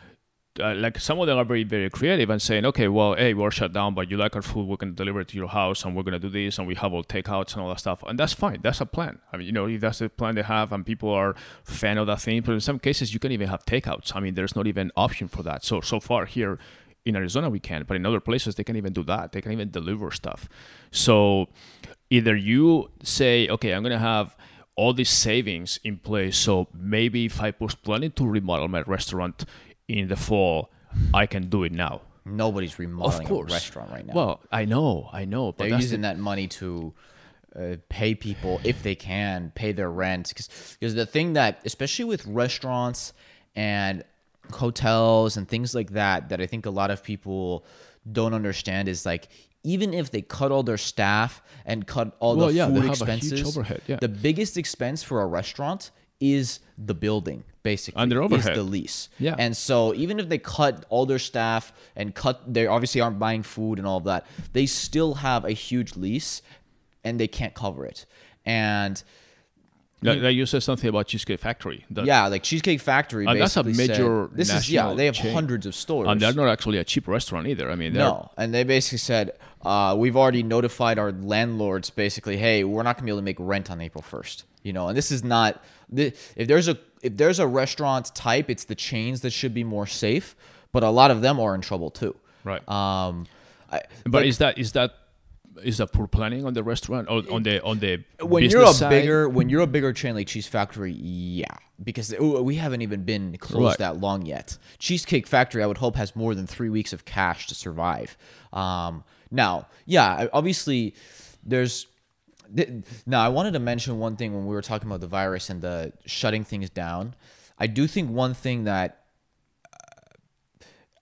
uh, like some of them are very very creative and saying okay well hey we're shut down but you like our food we can deliver it to your house and we're going to do this and we have all takeouts and all that stuff. And that's fine. That's a plan. I mean you know if that's the plan they have and people are fan of that thing but in some cases you can even have takeouts. I mean there's not even option for that. So so far here in arizona we can but in other places they can even do that. They can even deliver stuff. So either you say okay i'm going to have all these savings in place. So maybe if I was planning to remodel my restaurant in the fall, I can do it now. Nobody's remodeling of course, a restaurant right now. Well, I know, I know, but they're using the, that money to uh, pay people if they can pay their rent because the thing that especially with restaurants and hotels and things like that that i think a lot of people don't understand is like even if they cut all their staff and cut all Well, the yeah, food have a huge expenses yeah. the biggest expense for a restaurant is the building basically under their is overhead. the lease Yeah. and so even if they cut all their staff and cut they obviously aren't buying food and all of that they still have a huge lease and they can't cover it and like, like you said something about Cheesecake Factory. Yeah like cheesecake factory that's a basically said- major this is yeah they have chain. hundreds of stores and they're not actually a cheap restaurant either. I mean, they're, no and they basically said uh, we've already notified our landlords basically hey we're not going to be able to make rent on april 1st you know and this is not the, if there's a if there's a restaurant type it's the chains that should be more safe but a lot of them are in trouble too right. um I, but like- is that is that is that poor planning on the restaurant or on the on the when you're a side? bigger when you're a bigger chain like Cheese Factory, yeah, because we haven't even been closed Right. that long yet. Cheesecake Factory, I would hope, has more than three weeks of cash to survive. Um, now, yeah, obviously, there's. Now, I wanted to mention one thing when we were talking about the virus and the shutting things down. I do think one thing that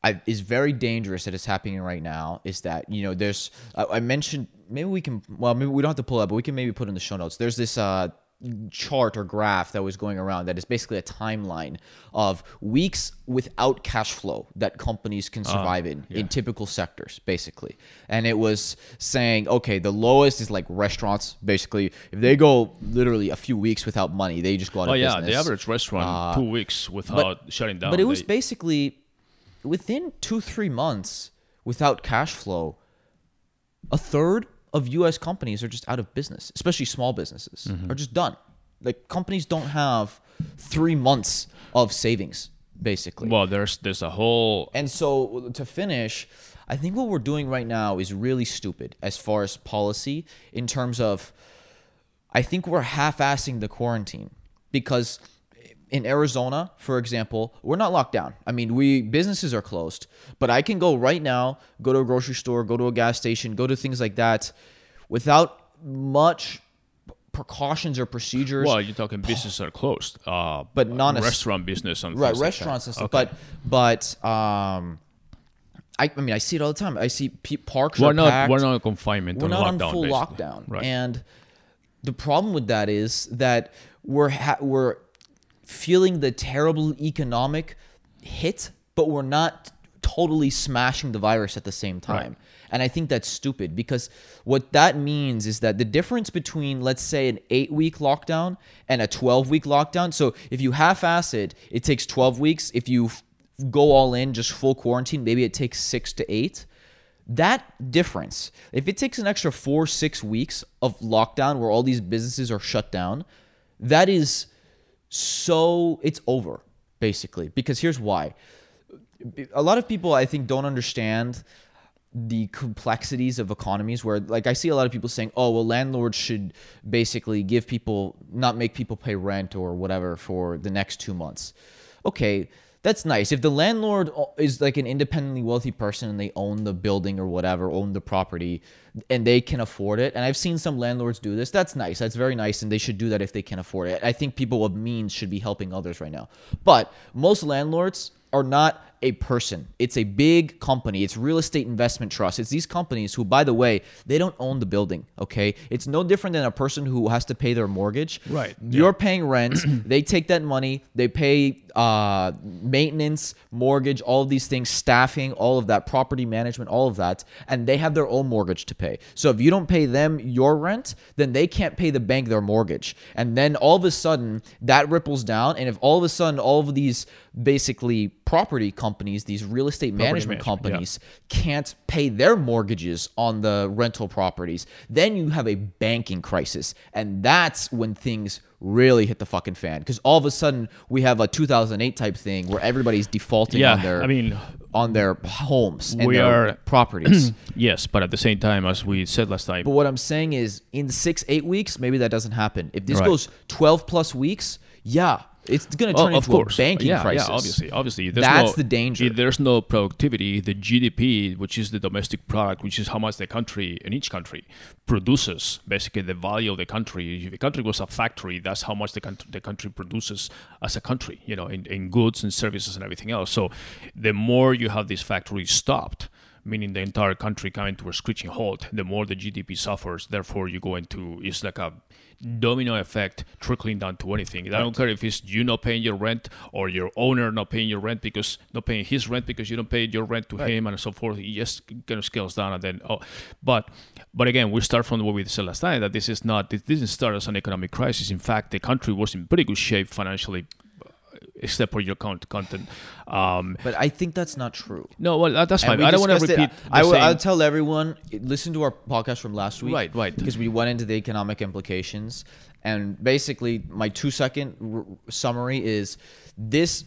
I, is very dangerous that is happening right now is that you know there's I, I mentioned maybe we can well maybe we don't have to pull up but we can maybe put in the show notes there's this uh chart or graph that was going around that is basically a timeline of weeks without cash flow that companies can ah, survive in in typical sectors basically. And it was saying okay the lowest is like restaurants. Basically if they go literally a few weeks without money they just go out Oh of yeah, business. the average restaurant uh, two weeks without shutting down. but it was They- basically within two, three months without cash flow, a third of US companies are just out of business, especially small businesses, Mm-hmm. are just done. Like companies don't have three months of savings, basically. well, there's there's a whole And so to finish, I think what we're doing right now is really stupid as far as policy in terms of I think we're half-assing the quarantine because in Arizona, for example, we're not locked down. I mean, we businesses are closed, but I can go right now, go to a grocery store, go to a gas station, go to things like that without much precautions or procedures. well, you're talking businesses are closed, uh, But not restaurant business and right things like restaurants and stuff Okay. but but um I, I mean i see it all the time i see pe- parks we're not packed. we're not in confinement. we're on not on full basically. lockdown Right. and the problem with that is that we're ha- we're feeling the terrible economic hit but we're not totally smashing the virus at the same time. And i think that's stupid because what that means is that the difference between let's say an 8 week lockdown and a 12 week lockdown so if you half ass it it takes 12 weeks. If you f- go all in just full quarantine maybe it takes 6 to 8 that difference, if it takes an extra four, six weeks of lockdown where all these businesses are shut down, that is so, it's over, basically. Because here's why. A lot of people, I think, don't understand the complexities of economies where like I see a lot of people saying, "Oh, well landlords should basically give people not make people pay rent or whatever for the next 2 months." Okay, that's nice. If the landlord is like an independently wealthy person and they own the building or whatever, own the property and they can afford it, and I've seen some landlords do this, that's nice. That's very nice and they should do that if they can afford it. I think people of means should be helping others right now. But most landlords are not a person. It's a big company. It's real estate investment trust. It's these companies who, by the way, they don't own the building. Okay, it's no different than a person who has to pay their mortgage. Right, You're paying rent. <clears throat> they take that money. They pay uh, maintenance, mortgage, all of these things, staffing, all of that, property management, all of that, and they have their own mortgage to pay. So if you don't pay them your rent, then they can't pay the bank their mortgage, and then all of a sudden that ripples down. And if all of a sudden all of these basically property companies, these real estate management, management, yeah. companies can't pay their mortgages on the rental properties, then you have a banking crisis. And that's when things really hit the fucking fan. Because all of a sudden we have a 2008 type thing where everybody's defaulting Yeah, on their I mean, on their homes and we their are- <clears throat> properties. <clears throat> yes, but at the same time, as we said last time, but what I'm saying is in six, eight weeks, maybe that doesn't happen. If this Right. goes 12 plus weeks, yeah, it's going to Oh, turn of into course. a banking yeah, crisis. Yeah, obviously, obviously. That's no, the danger. If there's no productivity, the GDP, which is the domestic product, which is how much the country in each country produces, basically the value of the country. If the country was a factory, that's how much the country, the country produces as a country, you know, in, in goods and services and everything else. So the more you have these factories stopped, meaning the entire country coming to a screeching halt, the more the GDP suffers. Therefore, you go into it's like a domino effect trickling down to anything. I don't care if it's you not paying your rent or your owner not paying your rent because not paying his rent because you don't pay your rent to him and so forth. It just kind of scales down and then oh, but but again, we start from what we said last time that this is not this didn't start as an economic crisis. In fact, the country was in pretty good shape financially, except for your content. Um, But I think that's not true. no, well that's fine. we I don't want to repeat. I will, I'll tell everyone. Listen to our podcast from last week, Right, right. Because we went into the economic implications, and basically, my two second r- summary is this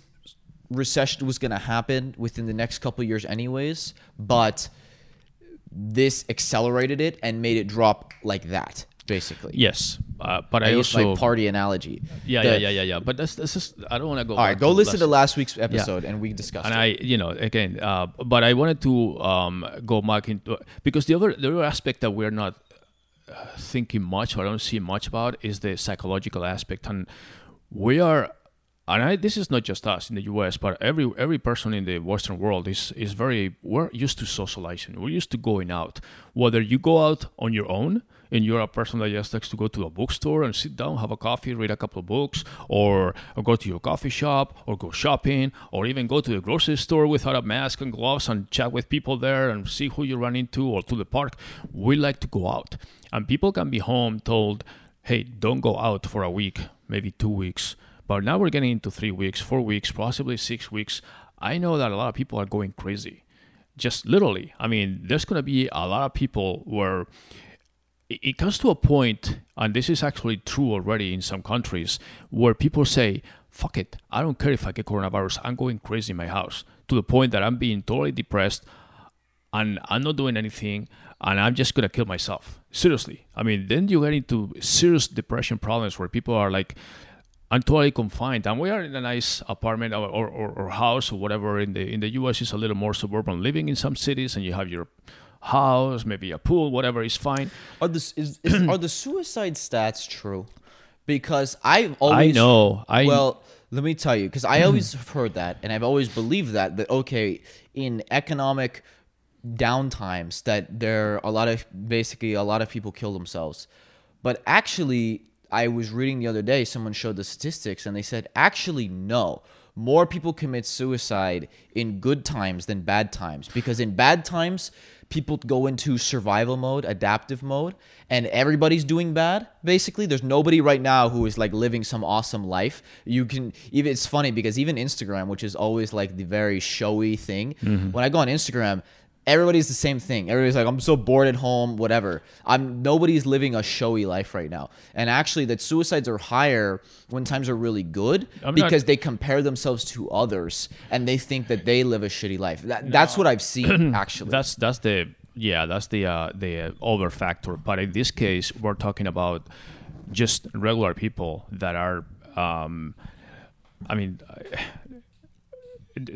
recession was going to happen within the next couple of years, anyways, but this accelerated it and made it drop like that, basically. Yes, uh, but I, I used also my party analogy. yeah, The- yeah, yeah, yeah, yeah. But that's that's just I don't want to go. All right, go listen last- to last week's episode, and we discussed and it. I, you know, again, uh, but I wanted to um, go back into because the other the other aspect that we're not uh, thinking much or I don't see much about is the psychological aspect, and we are and I, this is not just us in the U.S., but every every person in the Western world is is very we're used to socializing. We're used to going out. Whether you go out on your own and you're a person that just likes to go to a bookstore and sit down, have a coffee, read a couple of books, or, or go to your coffee shop, or go shopping, or even go to the grocery store without a mask and gloves and chat with people there and see who you run into, or to the park. We like to go out, and people can be home told, "Hey, don't go out for a week, maybe two weeks." But now we're getting into three weeks, four weeks, possibly six weeks. I know that a lot of people are going crazy. Just literally. I mean, there's going to be a lot of people where it comes to a point, and this is actually true already in some countries, where people say, fuck it, I don't care if I get coronavirus, I'm going crazy in my house, to the point that I'm being totally depressed and I'm not doing anything and I'm just gonna kill myself. Seriously. I mean, then you get into serious depression problems where people are like, I'm totally confined, and we are in a nice apartment or, or, or house or whatever. In the in the U.S., it's a little more suburban living in some cities, and you have your house, maybe a pool, whatever is fine. Are the is, is, are the suicide stats true? Because I've always I know. I well, let me tell you, because I always have heard that, and I've always believed that that okay, in economic downtimes, that there are a lot of basically a lot of people kill themselves, but actually, I was reading the other day, someone showed the statistics, and they said actually no. More people commit suicide in good times than bad times because in bad times, people go into survival mode, adaptive mode, and everybody's doing bad. Basically, there's nobody right now who is like living some awesome life. You can even it's funny because even Instagram, which is always like the very showy thing, mm-hmm. when I go on Instagram, everybody's the same thing. Everybody's like, I'm so bored at home, whatever. I'm nobody's living a showy life right now. And actually, that suicides are higher when times are really good I'm not- because they compare themselves to others and they think that they live a shitty life. That, That's what I've seen <clears throat> actually. that's that's the yeah that's the uh, the over factor. But in this case, we're talking about just regular people that are. Um, I mean,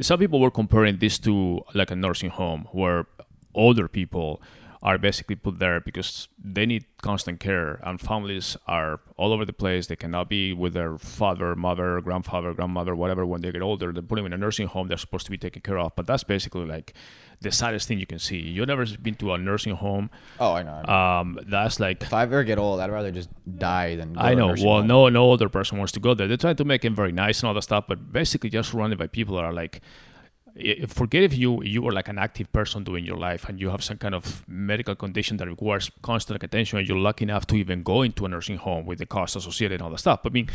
some people were comparing this to like a nursing home where older people are basically put there because they need constant care and families are all over the place they cannot be with their father mother grandfather grandmother whatever when they get older they put them in a nursing home they're supposed to be taken care of but that's basically like the saddest thing you can see you've never been to a nursing home oh, I know. I know. um, that's like if I ever get old, I'd rather just die than. Go I know. Well, home. no, no other person wants to go there. They try to make it very nice and all that stuff, but basically just surrounded by people that are like, forget if you you are like an active person doing your life and you have some kind of medical condition that requires constant attention and you're lucky enough to even go into a nursing home with the costs associated and all that stuff. But I mean,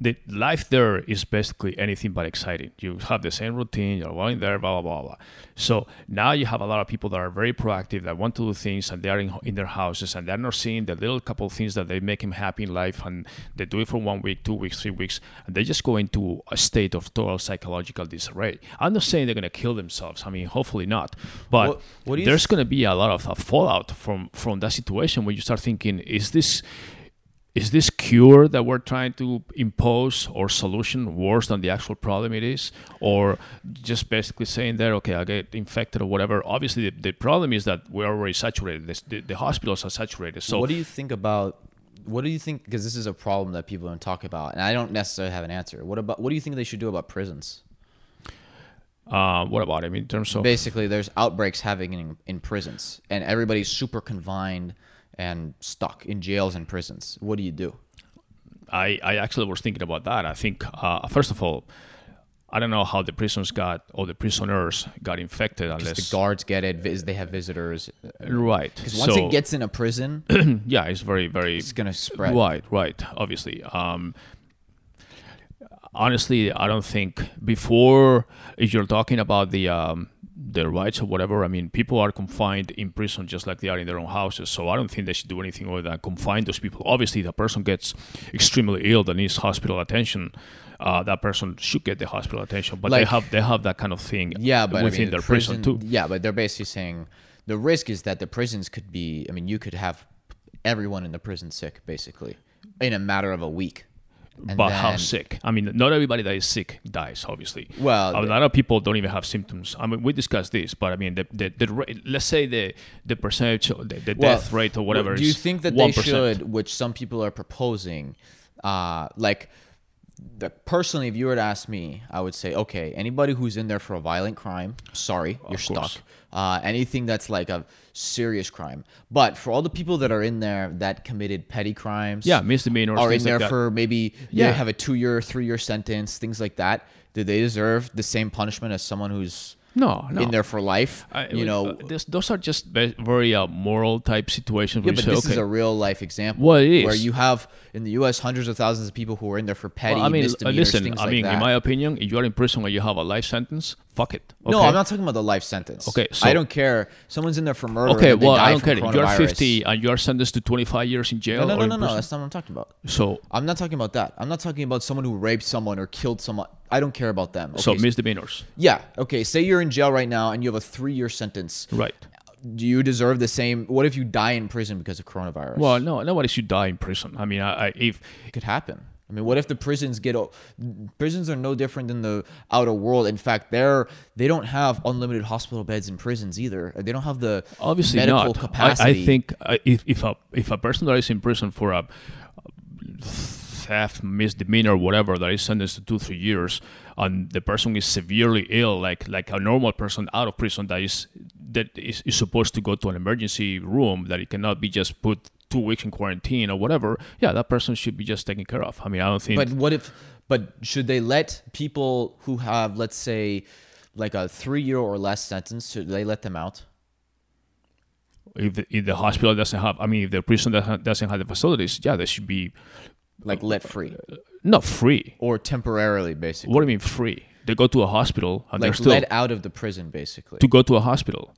the life there is basically anything but exciting. You have the same routine, you're going there, blah blah blah blah. So now you have a lot of people that are very proactive that want to do things and they're in, in their houses and they're not seeing the little couple things that they make them happy in life and they do it for one week, two weeks, three weeks, and they just go into a state of total psychological disarray. I'm not saying they're gonna kill themselves. I mean, hopefully not, but What- what you there's gonna be a lot of uh, fallout from from that situation where you start thinking, is this is this cure that we're trying to impose or solution worse than the actual problem it is or just basically saying there okay i get infected or whatever obviously the, the problem is that we're already saturated this, the, the hospitals are saturated so what do you think about? What do you think? Because this is a problem that people don't talk about, and I don't necessarily have an answer. What about? What do you think they should do about prisons? Uh, what about it I mean, in terms of Basically, there's outbreaks having in, in prisons, and everybody's super confined and stuck in jails and prisons. What do you do? I, I actually was thinking about that i think uh, first of all i don't know how the prisons got or the prisoners got infected unless the guards get it. vis- They have visitors. right Because once So- it gets in a prison, <clears throat> yeah it's very very it's gonna spread. Right, right. Obviously. Um, honestly, I don't think before if you're talking about the um, the rights or whatever. I mean, people are confined in prison just like they are in their own houses. So I don't think they should do anything other than confine those people. Obviously, the person gets extremely ill that needs hospital attention. Uh, that person should get the hospital attention, but they have they have that kind of thing Yeah, but within I mean, their the prison, too. Yeah, but they're basically saying the risk is that the prisons could be. I mean, you could have everyone in the prison sick, basically, in a matter of a week. And but how sick? I mean, not everybody that is sick dies, obviously. Well, a lot of people don't even have symptoms. I mean, we discussed this, but I mean, the, the, the let's say the the percentage, the, the Well, death rate or whatever. Do you think that 1%. they should, which some people are proposing, uh, like the, personally, if you were to ask me, I would say, okay, anybody who's in there for a violent crime, sorry, you're stuck. Uh, anything that's like a serious crime. But for all the people that are in there that committed petty crimes, Yeah, misdemeanors, are in things like there for maybe Yeah. they have a two year, three year sentence, things like that. Do they deserve the same punishment as someone who's No, no. in there for life? I- you know, uh, this, those are just very uh, moral type situations. Yeah, but say, this is a real life example. Well, Where you have in the U.S. hundreds of thousands of people who are in there for petty Well, I mean, uh, misdemeanors, listen. I like mean, that. in my opinion, if you are in prison and you have a life sentence, fuck it. no. I'm not talking about the life sentence. Okay, I don't care. Someone's in there for murder. Okay, well, I don't care. You're 50 and you are sentenced to 25 years in jail. No, no, no, no, no. That's not what I'm talking about. So, I'm not talking about that. I'm not talking about someone who raped someone or killed someone. I don't care about them. so Okay, misdemeanors, yeah. Okay. Say you're in jail right now and you have a three-year sentence. right? Do you deserve the same? What if you die in prison because of coronavirus? Well, no, nobody should die in prison. I mean, I, I if it could happen. I mean, what if the prisons get prisons are no different than the outer world. In fact, they're they don't have unlimited hospital beds in prisons either. They don't have the obviously medical not. capacity. I, I think uh, if if a if a person that is in prison for a theft, misdemeanor, whatever, that is sentenced to two three years, and the person is severely ill, like like a normal person out of prison that is that is, is supposed to go to an emergency room, that it cannot be just put two weeks in quarantine or whatever. Yeah, that person should be just taken care of. I mean, I don't think. But what if? But should they let people who have, let's say, like a three-year or less sentence, should they let them out? if the, if the hospital doesn't have, I mean, if the prison doesn't have the facilities, yeah, they should be Like let free uh, not free. or temporarily, basically. What do you mean free? They go to a hospital and they're still let out of the prison, basically. to go to a hospital.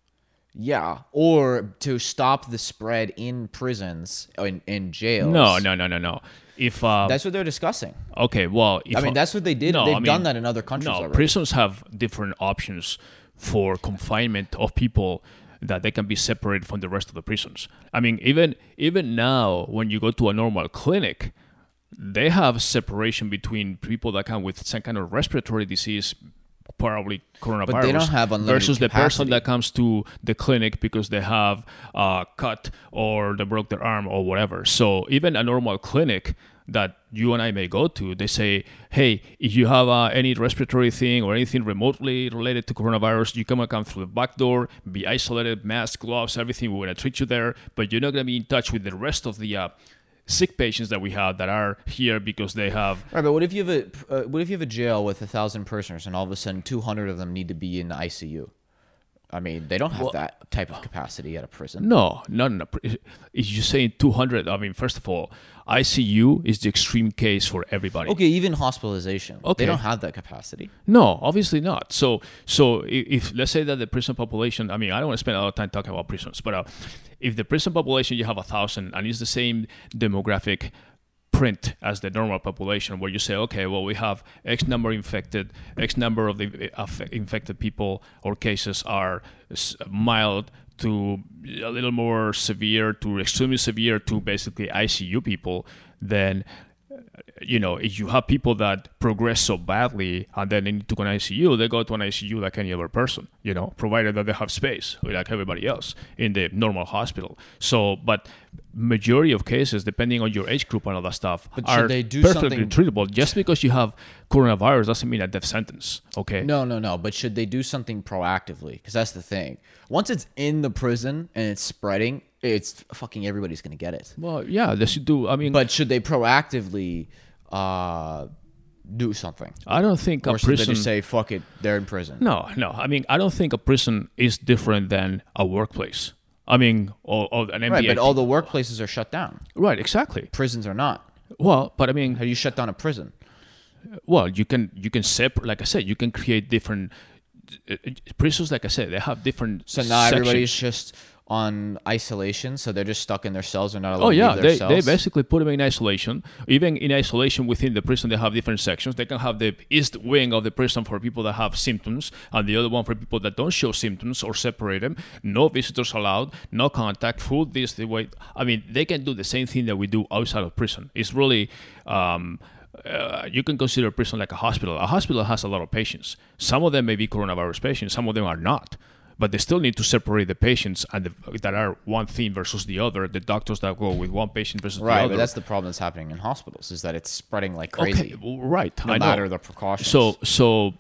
Yeah, or to stop the spread in prisons in in jails. No, no, no, no, no. If uh, That's what they're discussing. okay, well, if I mean, uh, that's what they did. no, They've I mean, done that in other countries No, already. prisons have different options for confinement of people that they can be separated from the rest of the prisons. I mean, even even now, when you go to a normal clinic, they have separation between people that come with some kind of respiratory disease, probably coronavirus, they don't have unlimited versus the person that comes to the clinic because they have a cut or they broke their arm or whatever. So even a normal clinic that you and I may go to, they say, hey, if you have uh, any respiratory thing or anything remotely related to coronavirus, you can come through the back door, be isolated, mask, gloves, everything. We're going to treat you there, but you're not going to be in touch with the rest of the uh, sick patients that we have that are here because they have All right, but what if you have a uh, what if you have a jail with a thousand prisoners and all of a sudden two hundred of them need to be in the ICU? I mean, they don't have that type of capacity at a prison. No, no, no. If You're saying 200, I mean, first of all, ICU is the extreme case for everybody. Okay, even hospitalization. Okay. They don't have that capacity. No, obviously not. So, so i- if let's say that the prison population, I mean, I don't want to spend a lot of time talking about prisons, but uh, if the prison population you have a thousand and it's the same demographic print as the normal population, where you say, okay, well, we have X number infected, X number of the uh, infected people or cases are mild to a little more severe to extremely severe to basically ICU people, then you know, if you have people that progress so badly and then they need to go to an ICU, they go to an ICU like any other person, you know, provided that they have space like everybody else in the normal hospital. So, but majority of cases, depending on your age group and all that stuff, But are they do perfectly something- treatable. Just because you have coronavirus doesn't mean a death sentence. Okay. No, no, no. But should they do something proactively? Because that's the thing. Once it's in the prison and it's spreading, it's fucking everybody's gonna get it. Well, yeah, they should do. I mean, But should they proactively uh, do something, I don't think a or should prison. they just say fuck it, they're in prison? No, no. I mean, I don't think a prison is different than a workplace. I mean, or, or an NBA. Right, but all the workplaces are shut down. right, exactly. Prisons are not. Well, but I mean, How do you shut down a prison? well, you can you can separate. Like I said, you can create different uh, uh, prisons. Like I said, they have different. So now sections. everybody's just on isolation, so they're just stuck in their cells. They're not allowed Oh to yeah, leave their they, cells. they basically put them in isolation. Even in isolation within the prison, they have different sections. They can have the east wing of the prison for people that have symptoms, and the other one for people that don't show symptoms or separate them. No visitors allowed, no contact, food this the way. I mean, they can do the same thing that we do outside of prison. It's really. Um, uh, you can consider a prison like a hospital. A hospital has a lot of patients. Some of them may be coronavirus patients. Some of them are not. But they still need to separate the patients and the, that are one thing versus the other. The doctors that go with one patient versus the Right, other. but that's the problem that's happening in hospitals is that it's spreading like crazy. Okay, right. No I know. matter the precautions. So so,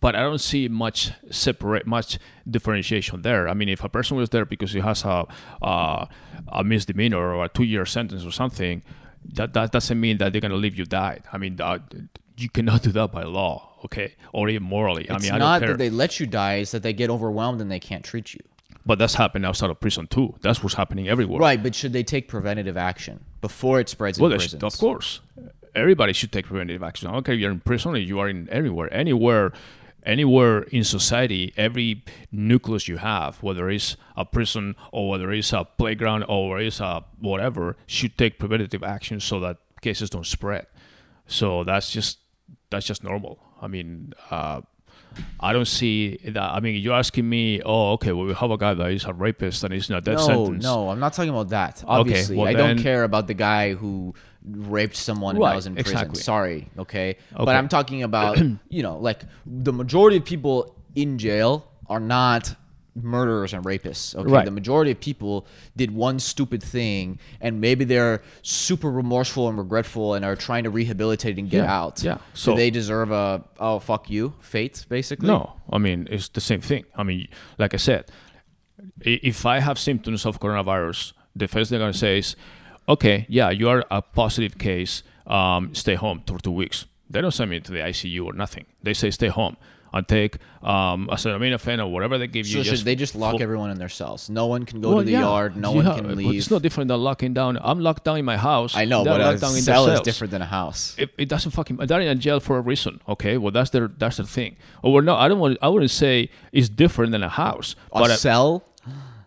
but I don't see much separate much differentiation there. I mean, if a person was there because he has a uh, a misdemeanor or a two year sentence or something, that that doesn't mean that they're gonna leave you die. I mean, uh, you cannot do that by law, okay, or even morally. I it's mean, I not don't care. that they let you die; it's that they get overwhelmed and they can't treat you. but that's happening outside of prison too. That's what's happening everywhere. Right, but should they take preventative action before it spreads Well, in they should- prisons? of course, everybody should take preventative action. I don't care if you're in prison or you are in anywhere, anywhere, anywhere in society. Every nucleus you have, whether it's a prison or whether it's a playground or whether it's a whatever, should take preventative action so that cases don't spread. So that's just that's just normal. I mean. Uh, I don't see that. I mean, you're asking me, oh, okay, well, we have a guy that is a rapist and he's in a death No, sentence. no, I'm not talking about that. Obviously, well I don't care about the guy who raped someone Right, and was in prison. exactly. Sorry, okay? But I'm talking about, <clears throat> you know, like the majority of people in jail are not murderers and rapists. Okay, Right. the majority of people did one stupid thing, and maybe they're super remorseful and regretful, and are trying to rehabilitate and get Yeah, out. yeah. So So- they deserve a oh fuck you fate, basically. No, I mean it's the same thing. I mean, like I said, if I have symptoms of coronavirus, the first thing I'm gonna say is, okay, yeah, you are a positive case. Um, stay home for two weeks. They don't send me to the ICU or nothing. They say stay home and take um, acetaminophen or whatever they give So you. should they just lock full- everyone in their cells? No one can go Well, to the yeah, yard. No you one can leave. It's no different than locking down. I'm locked down in my house. I know, but a cell is cells. different than a house. it, it doesn't fucking they're in a jail for a reason okay well that's their that's their thing or we're i don't want i wouldn't say it's different than a house A but cell?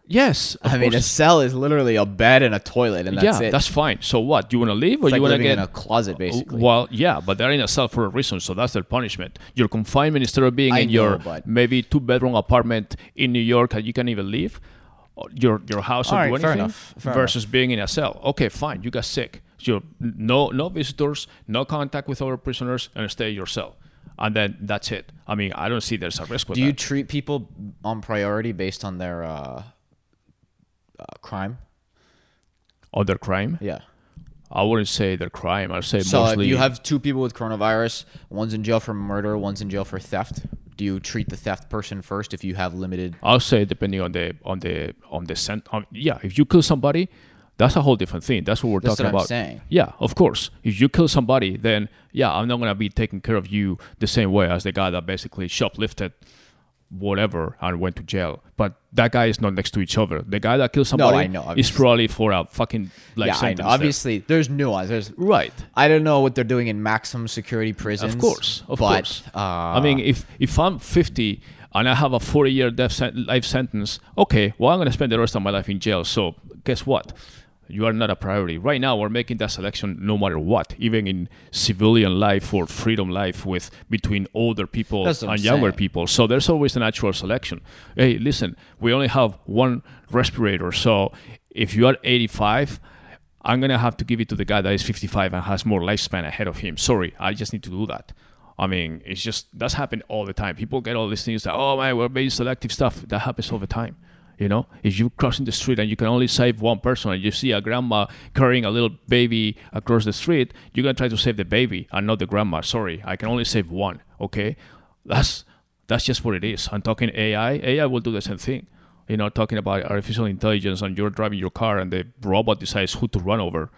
Yes I mean, a cell is literally a bed and a toilet, and that's yeah it. that's fine. So what you want to leave or it's like you want to get in a closet, basically. well yeah but they're in a cell for a reason so that's their punishment. Your confinement instead of being I in your but- maybe two bedroom apartment in new york and you can't even leave your your house or All do right, fair anything enough, fair versus being in a cell. Okay fine you got sick. So no no visitors no contact with other prisoners and stay in your cell. And then that's it. I mean i don't see there's a risk with Do you that. treat people on priority based on their uh, uh, crime? other crime Yeah. i wouldn't say their crime i'd say So mostly if you have two people with coronavirus, one's in jail for murder, one's in jail for theft. Do you treat the theft person first if you have limited? I'll say depending on the on the on the cent. Um, yeah, if you kill somebody, that's a whole different thing. That's what we're That's talking what I'm about. saying. Yeah, of course. If you kill somebody, then yeah, I'm not gonna be taking care of you the same way as the guy that basically shoplifted whatever and went to jail. But that guy is not next to each other. The guy that killed somebody I know, is probably for a fucking life yeah, I sentence. know. there. Obviously, there's nuance. There's Right. I don't know what they're doing in maximum security prisons. Of course, of but, course. Uh, I mean, if if I'm 50 and I have a 40 year death sen- life sentence, okay, well I'm gonna spend the rest of my life in jail. So guess what? You are not a priority right now. We're making that selection no matter what, even in civilian life or freedom life, with between older people and I'm younger saying. people. So there's always a natural selection. Hey, listen, we only have one respirator, so if you are 85. I'm gonna have to give it to the guy that is 55 and has more lifespan ahead of him. Sorry, I just need to do that. I mean, it's just that's happened all the time. People get all these things that oh man, we're being selective stuff. That happens all the time. You know, if you're crossing the street and you can only save one person, and you see a grandma carrying a little baby across the street, you're gonna try to save the baby and not the grandma. Sorry, I can only save one. Okay, that's that's just what it is. I'm talking AI. AI will do the same thing. You know, talking about artificial intelligence and you're driving your car and the robot decides who to run over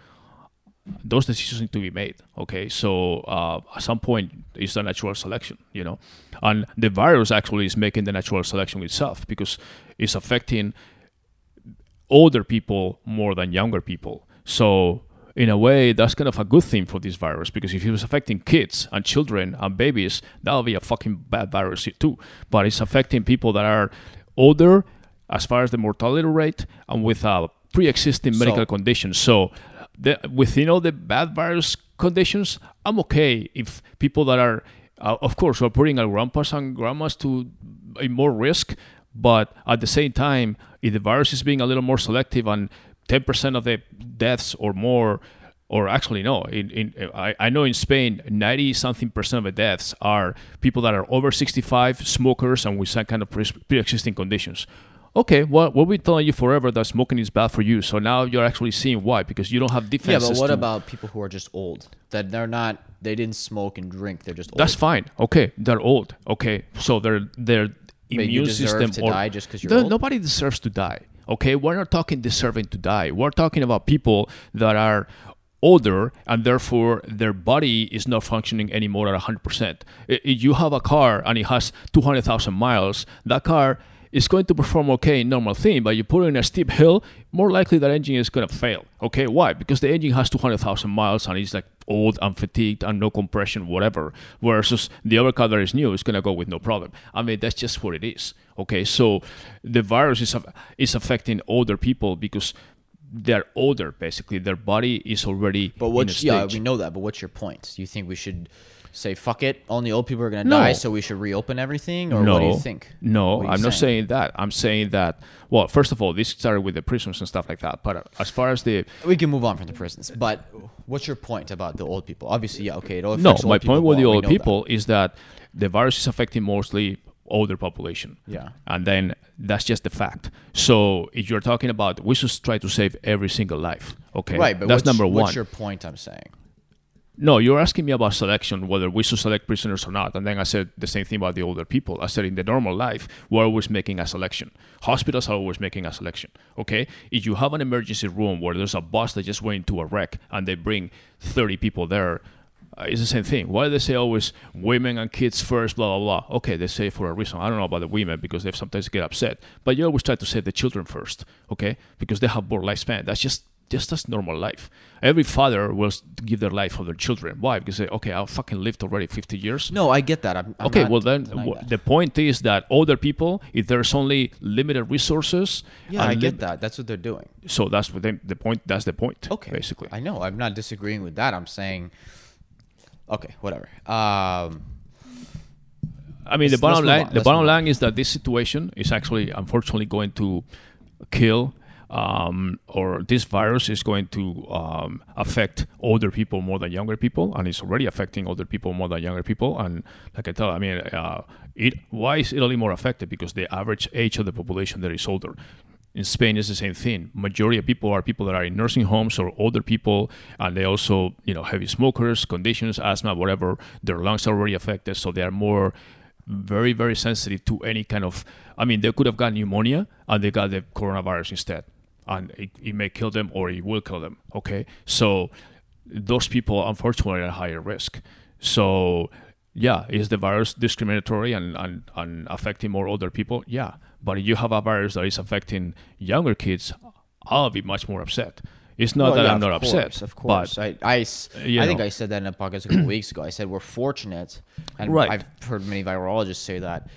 those decisions need to be made. Okay, so uh, at some point it's a natural selection, you know, and the virus actually is making the natural selection itself because it's affecting older people more than younger people. So in a way, that's kind of a good thing for this virus because if it was affecting kids and children and babies, that would be a fucking bad virus too. But it's affecting people that are older as far as the mortality rate and with a pre-existing medical So- conditions. So the, within all the bad virus conditions, I'm okay if people that are, uh, of course, we're putting our grandpas and grandmas to a more risk, but at the same time, if the virus is being a little more selective and 10% of the deaths or more or actually no in, in I, I know in spain 90 something percent of the deaths are people that are over 65 smokers and with some kind of pre- pre-existing conditions okay well we've been telling you forever that smoking is bad for you so now you're actually seeing why because you don't have defense. Yeah, but what to- about people who are just old? That they're not. They didn't smoke and drink. They're just. Old. that's fine okay they're old okay so their their you immune deserve system to or die just 'cause you're No- old? nobody deserves to die okay we're not talking deserving to die we're talking about people that are older and therefore their body is not functioning anymore at 100% If you have a car and it has 200,000 miles that car is going to perform okay in normal thing but you put it in a steep hill more likely that engine is going to fail. Okay why? Because the engine has 200,000 miles and it's like old and fatigued and no compression whatever. Versus the other car that is new is going to go with no problem. I mean that's just what it is. Okay so the virus is, is affecting older people because they're older basically. Their body is already But what's yeah, we know that. But what's your point? Do you think we should say fuck it? Only old people are gonna No. die, so we should reopen everything, or no, what do you think? No, you I'm not saying that. I'm saying that. Well, first of all, this started with the prisons and stuff like that. But as far as the We can move on from the prisons, but what's your point about the old people? Obviously, yeah, okay. It all no, my old people point with the old people is that the virus is affecting mostly older population. Yeah. and then that's just the fact. So if you're talking about, we should try to save every single life. Okay, Right, but that's number one. What's your point? I'm saying. No, you're asking me about selection, whether we should select prisoners or not. And then I said the same thing about the older people. I said in the normal life, we're always making a selection. Hospitals are always making a selection. Okay? If you have an emergency room where there's a bus that just went into a wreck and they bring 30 people there, uh, it's the same thing. Why do they say always women and kids first, blah, blah, blah? Okay, they say for a reason. I don't know about the women because they sometimes get upset. But you always try to save the children first, okay? Because they have more lifespan. That's just just as normal life. Every father will give their life for their children. Why? Because they say, okay, I've fucking lived already 50 years. No, I get that. I'm, I'm okay, well then, w- the point is that older people, if there's only limited resources, yeah, I get that. That's what they're doing. So that's what they, the point. That's the point. Okay, basically. I know. I'm not disagreeing with that. I'm saying. Okay, whatever. Um, I mean, the bottom line. The bottom line is that this situation is actually, unfortunately, going to kill, um, or this virus is going to um, affect older people more than younger people, and it's already affecting older people more than younger people. And like I tell, I mean, uh, it, why is Italy more affected? Because the average age of the population there is older. In Spain, it's the same thing. Majority of people are people that are in nursing homes or older people, and they also, you know, heavy smokers, conditions, asthma, whatever. Their lungs are already affected, so they are more very, very sensitive to any kind of. I mean, they could have got pneumonia and they got the coronavirus instead, and it, it may kill them or it will kill them. Okay, so those people unfortunately are at higher risk. So yeah, is the virus discriminatory and, and, and affecting more older people? Yeah, but if you have a virus that is affecting younger kids, I'll be much more upset. It's not well, that yeah, I'm not of upset, Of course, but I, I, I think. I said that in a podcast a couple weeks ago. I said we're fortunate, and Right. I've heard many virologists say that.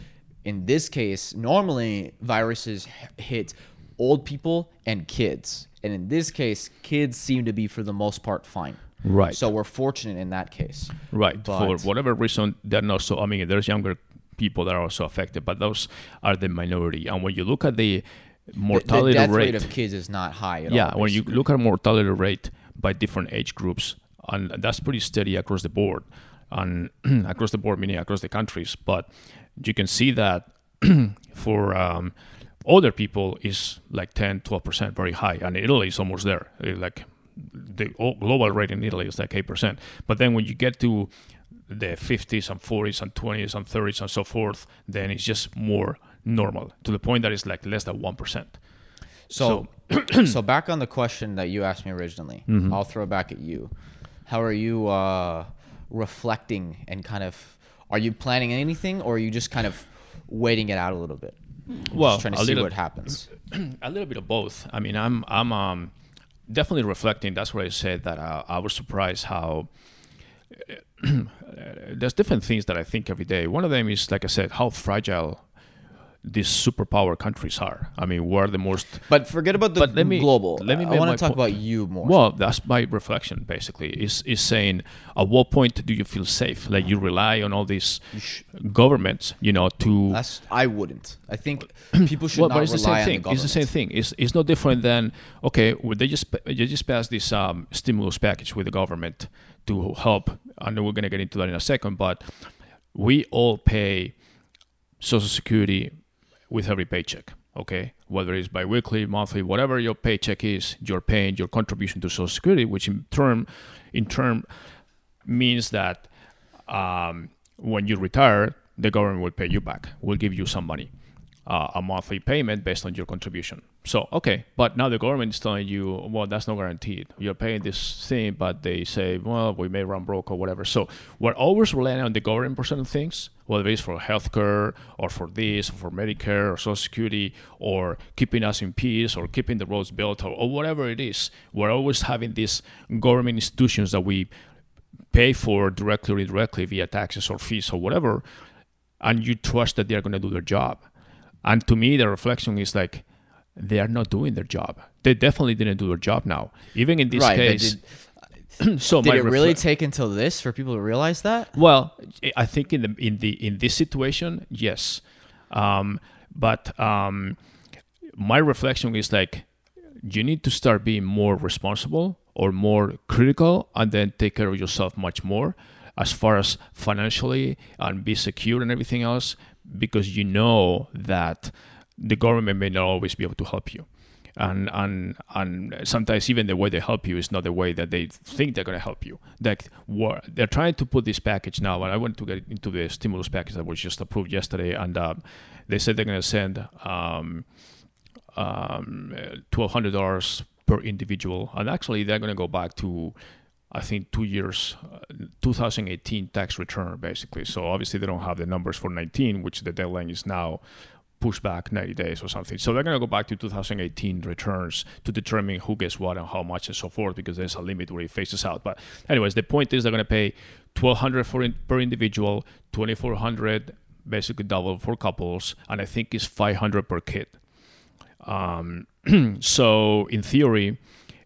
In this case, normally viruses hit old people and kids, and in this case, kids seem to be for the most part fine. Right. So we're fortunate in that case. Right. For whatever reason, they're not so. I mean, there's younger people that are also affected, but those are the minority. And when you look at the The- mortality the death rate, rate of kids is not high at yeah, all. when you look at mortality rate by different age groups, and that's pretty steady across the board, and <clears throat> across the board meaning across the countries. But you can see that <clears throat> for um, older people is like 10, 12 percent, very high, and Italy is almost there. Uh, Like the global rate in Italy is like eight percent. But then when you get to the 50s and 40s and 20s and 30s and so forth, then it's just more normal to the point that it's like less than one percent. So, so <clears throat> back on the question that you asked me originally, Mm-hmm. I'll throw back at you. How are you uh, reflecting and kind of? Are you planning anything, or are you just kind of waiting it out a little bit? Well, trying to a see little- what happens. <clears throat> a little bit of both. I mean, I'm I'm um, definitely reflecting. That's where I said that uh, I was surprised how <clears throat> there's different things that I think every day. One of them is, like I said, how fragile these superpower countries are. I mean, we're the most But forget about the But let me- global. let me I want to talk point. about you more. Well, that's my reflection basically. Is is saying at what point do you feel safe? Like you rely on all these governments, you know, to that's I wouldn't. I think <clears throat> people should well, not but it's the same thing. the It's the same thing. It's it's no different than okay, well, they just they just passed this um, stimulus package with the government to help, I know we're gonna get into that in a second. But we all pay Social Security with every paycheck. Okay, whether it's biweekly, monthly, whatever your paycheck is, you're paying your contribution to Social Security, which in turn, in turn, means that um, when you retire, the government will pay you back. Will give you some money, uh, a monthly payment based on your contribution. So okay, but now the government is telling you, well, that's not guaranteed. You're paying this thing, but they say, well, we may run broke or whatever. So we're always relying on the government for certain things, whether it's for healthcare or for this, or for Medicare or Social Security, or keeping us in peace or keeping the roads built or, or whatever it is. We're always having these government institutions that we pay for directly or indirectly via taxes or fees or whatever, and you trust that they're going to do their job. And to me, the reflection is like they are not doing their job. They definitely didn't do their job now. Even in this Right, case, <clears throat> so Did it really take until this for people to realize that? well, I think in the in the in this situation, yes, um, but um, my reflection is like you need to start being more responsible or more critical, and then take care of yourself much more as far as financially and be secure and everything else, because you know that the government may not always be able to help you and and and sometimes even the way they help you is not the way that they think they're going to help you. Like they're trying to put this package now, and I want to get into the stimulus package that was just approved yesterday, and uh, they said they're going to send um, um, twelve hundred dollars per individual, and actually they're going to go back to. I think two years, uh, 2018 tax return basically. So obviously they don't have the numbers for 19, which the deadline is now pushed back 90 days or something. So they're going to go back to 2018 returns to determine who gets what and how much and so forth because there's a limit where it phases out. But anyways, the point is they're going to pay 1200 for in, per individual, 2400 basically double for couples, and I think it's 500 per kid. Um, <clears throat> so in theory,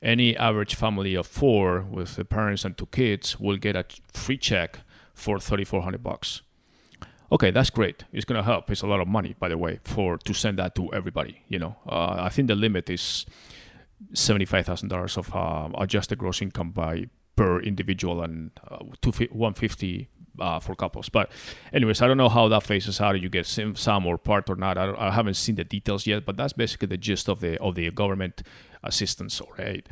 any average family of four with the parents and two kids will get a free check for 3400 bucks okay that's great. It's going to help. It's a lot of money by the way for to send that to everybody you know? Uh, i think the limit is $75000 of uh, adjusted gross income by per individual and uh, 150 uh, for couples. But anyways i don't know how that phases out you get some, some or part or not. I, I haven't seen the details yet but that's basically the gist of the of the government assistance or aid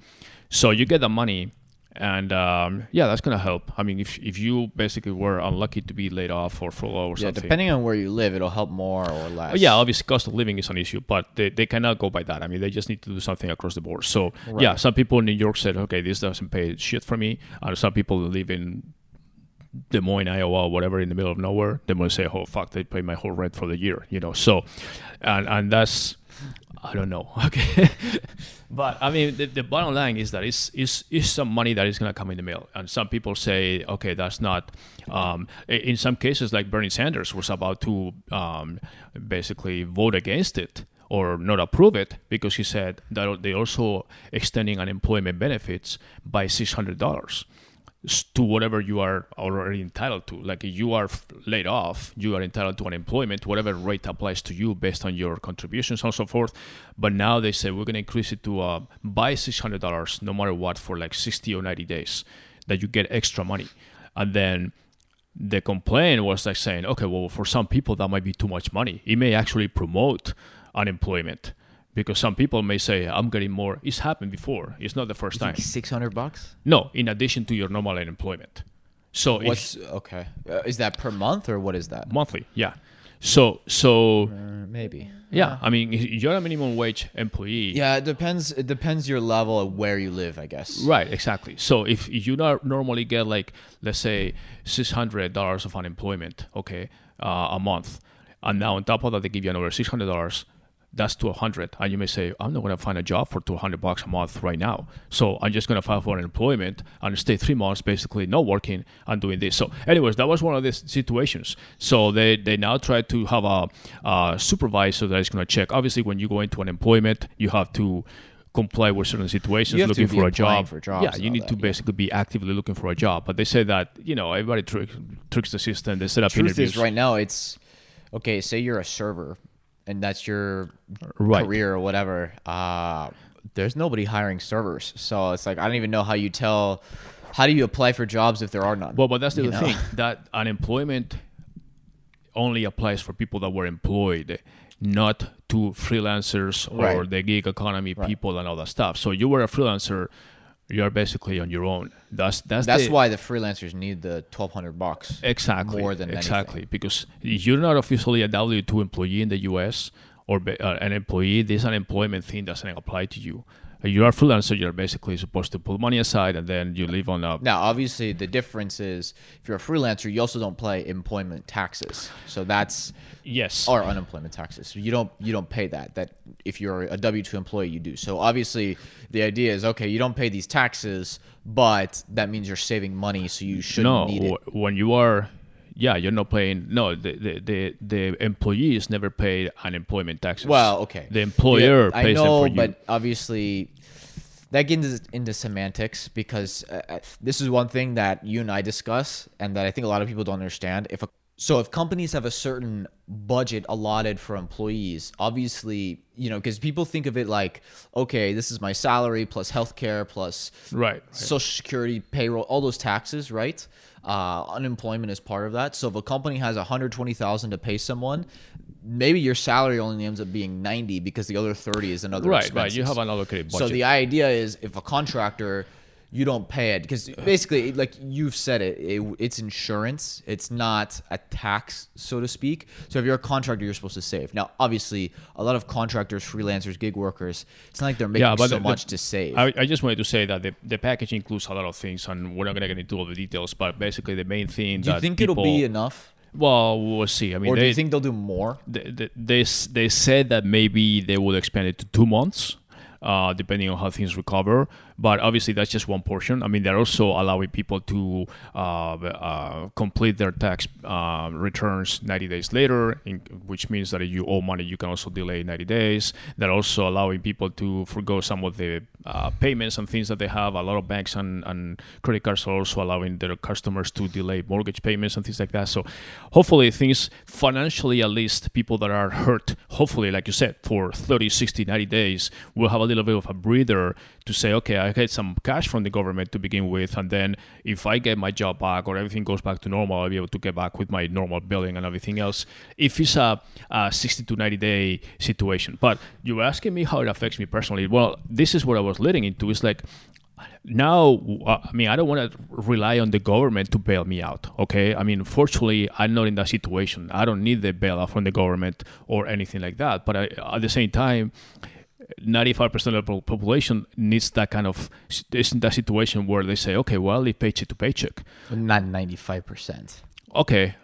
so you get the money and um, yeah, that's gonna help. I mean, if if you basically were unlucky to be laid off or furlough or Yeah, something, depending on where you live, it'll help more or less. Oh, yeah, obviously cost of living is an issue, but they, they cannot go by that. I mean, they just need to do something across the board. So yeah, some people in New York said, okay, this doesn't pay shit for me, and some people live in Des Moines, Iowa, or whatever, in the middle of nowhere, they might say, oh fuck, they pay my whole rent for the year, you know. So, and and that's I don't know. <laughs> Okay. but I mean, the, the bottom line is that it's, it's, it's some money that is going to come in the mail. And some people say, okay, that's not. Um, in some cases, like Bernie Sanders was about to um, basically vote against it or not approve it because he said that they're also extending unemployment benefits by $600 s- to whatever you are already entitled to. Like you are laid off, you are entitled to unemployment, whatever rate applies to you based on your contributions and so forth. But now they say we're going to increase it to uh, buy six hundred dollars no matter what for like sixty or ninety days, that you get extra money, and then. The complaint was like saying, okay, well, for some people that might be too much money. It may actually promote unemployment because some people may say, I'm getting more. It's happened before. It's not the first time. six hundred bucks. No, in addition to your normal unemployment. So if What's okay? Uh, is that per month or what is that? monthly, yeah. So so Uh, maybe. yeah, I mean you're a minimum wage employee. Yeah, it depends. It depends your level of where you live, I guess. Right, exactly. So if you not normally get like let's say six hundred dollars of unemployment, okay, uh, a month, and now on top of that they give you another six hundred dollars, that's 200 and you may say i'm not going to find a job for 200 bucks a month right now. So i'm just going to file for unemployment and stay three months basically not working and doing this. So anyways that was one of these situations. So they they now try to have a, a supervisor that is going to check. Obviously when you go into unemployment you have to comply with certain situations You have to looking for a job. for jobs yeah you need that, to yeah. basically be actively looking for a job. But they say that you know everybody trick, tricks the system. They set up Truth interviews. is, right now it's okay. Say you're a server, and that's your Right. career or whatever. Uh, there's nobody hiring servers, so it's like I don't even know how you tell. How do you apply for jobs if there are none? Well, but that's the You other know? thing that unemployment only applies for people that were employed, not to freelancers or Right. the gig economy people and all that stuff. So you were a freelancer, you are basically on your own. That's that's That's the- why the freelancers need the twelve hundred bucks. exactly more than exactly anything. because you're not officially a W two employee in the U.S. or uh, an employee. This unemployment thing doesn't apply to you. You're a freelancer. You're basically supposed to put money aside and then you live on a Now, obviously, the difference is if you're a freelancer, you also don't pay employment taxes. So that's yes or unemployment taxes. So you don't you don't pay that. That if you're a W two employee, you do. So obviously, the idea is okay, you don't pay these taxes, but that means you're saving money, so you shouldn't no need it. when you are yeah you're not paying no the the, the, the employees never pay unemployment taxes Well, okay. the employer Yeah, pays I know, them for but obviously, that gets into, into semantics because uh, uh, this is one thing that you and I discuss, and that I think a lot of people don't understand. If a, so, if companies have a certain budget allotted for employees, obviously, you know, because people think of it like, okay, this is my salary plus healthcare plus right, right. social security, payroll, all those taxes, right? Uh, unemployment is part of that. So if a company has 120,000 to pay someone, maybe your salary only ends up being 90 because the other 30 is another right right. You have an allocated So the idea is if a contractor you don't pay it. Because basically like you've said it, it it's insurance. It's not a tax so to speak. So if you're a contractor you're supposed to save. Now obviously a lot of contractors freelancers gig workers it's not like they're making yeah, so the- the- much to save. I, I just wanted to say that the, the package includes a lot of things, and we're not gonna get into all the details. But basically, the main thing do you think it'll be enough? Well, we'll see. I mean, or do they, you think they'll do more? they, they, they, they said that maybe they would expand it to two months, uh, depending on how things recover. But obviously, that's just one portion. I mean, they're also allowing people to uh, uh, complete their tax uh, returns 90 days later, in, which means that if you owe money, you can also delay 90 days. They're also allowing people to forego some of the uh, payments and things that they have. A lot of banks and, and credit cards are also allowing their customers to delay mortgage payments and things like that. So hopefully things financially, at least people that are hurt, hopefully, like you said, for 30, 60, 90 days, will have a little bit of a breather to say, okay, I get some cash from the government to begin with. And then if I get my job back or everything goes back to normal, I'll be able to get back with my normal billing and everything else. If it's a, a 60 to 90 day situation. But you were asking me how it affects me personally. Well, this is what I was leading into. It's like, now uh, i mean i don't want to rely on the government to bail me out okay i mean fortunately i'm not in that situation i don't need the bailout from the government or anything like that but I, at the same time 95% of the population needs that kind of is in that situation where they say okay well live paycheck to paycheck not 95% okay,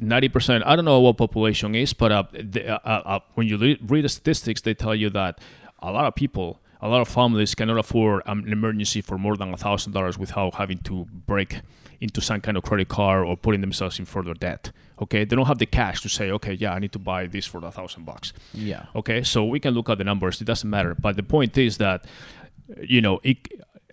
ninety percent. I don't know what population is, but uh, the, uh, uh, when you le- read the statistics, they tell you that a lot of people, a lot of families cannot afford an emergency for more than a thousand dollars without having to break into some kind of credit card or putting themselves in further debt. Okay, they don't have the cash to say, okay, yeah, I need to buy this for a thousand bucks. Yeah. Okay, so we can look at the numbers. It doesn't matter. But the point is that, you know, it,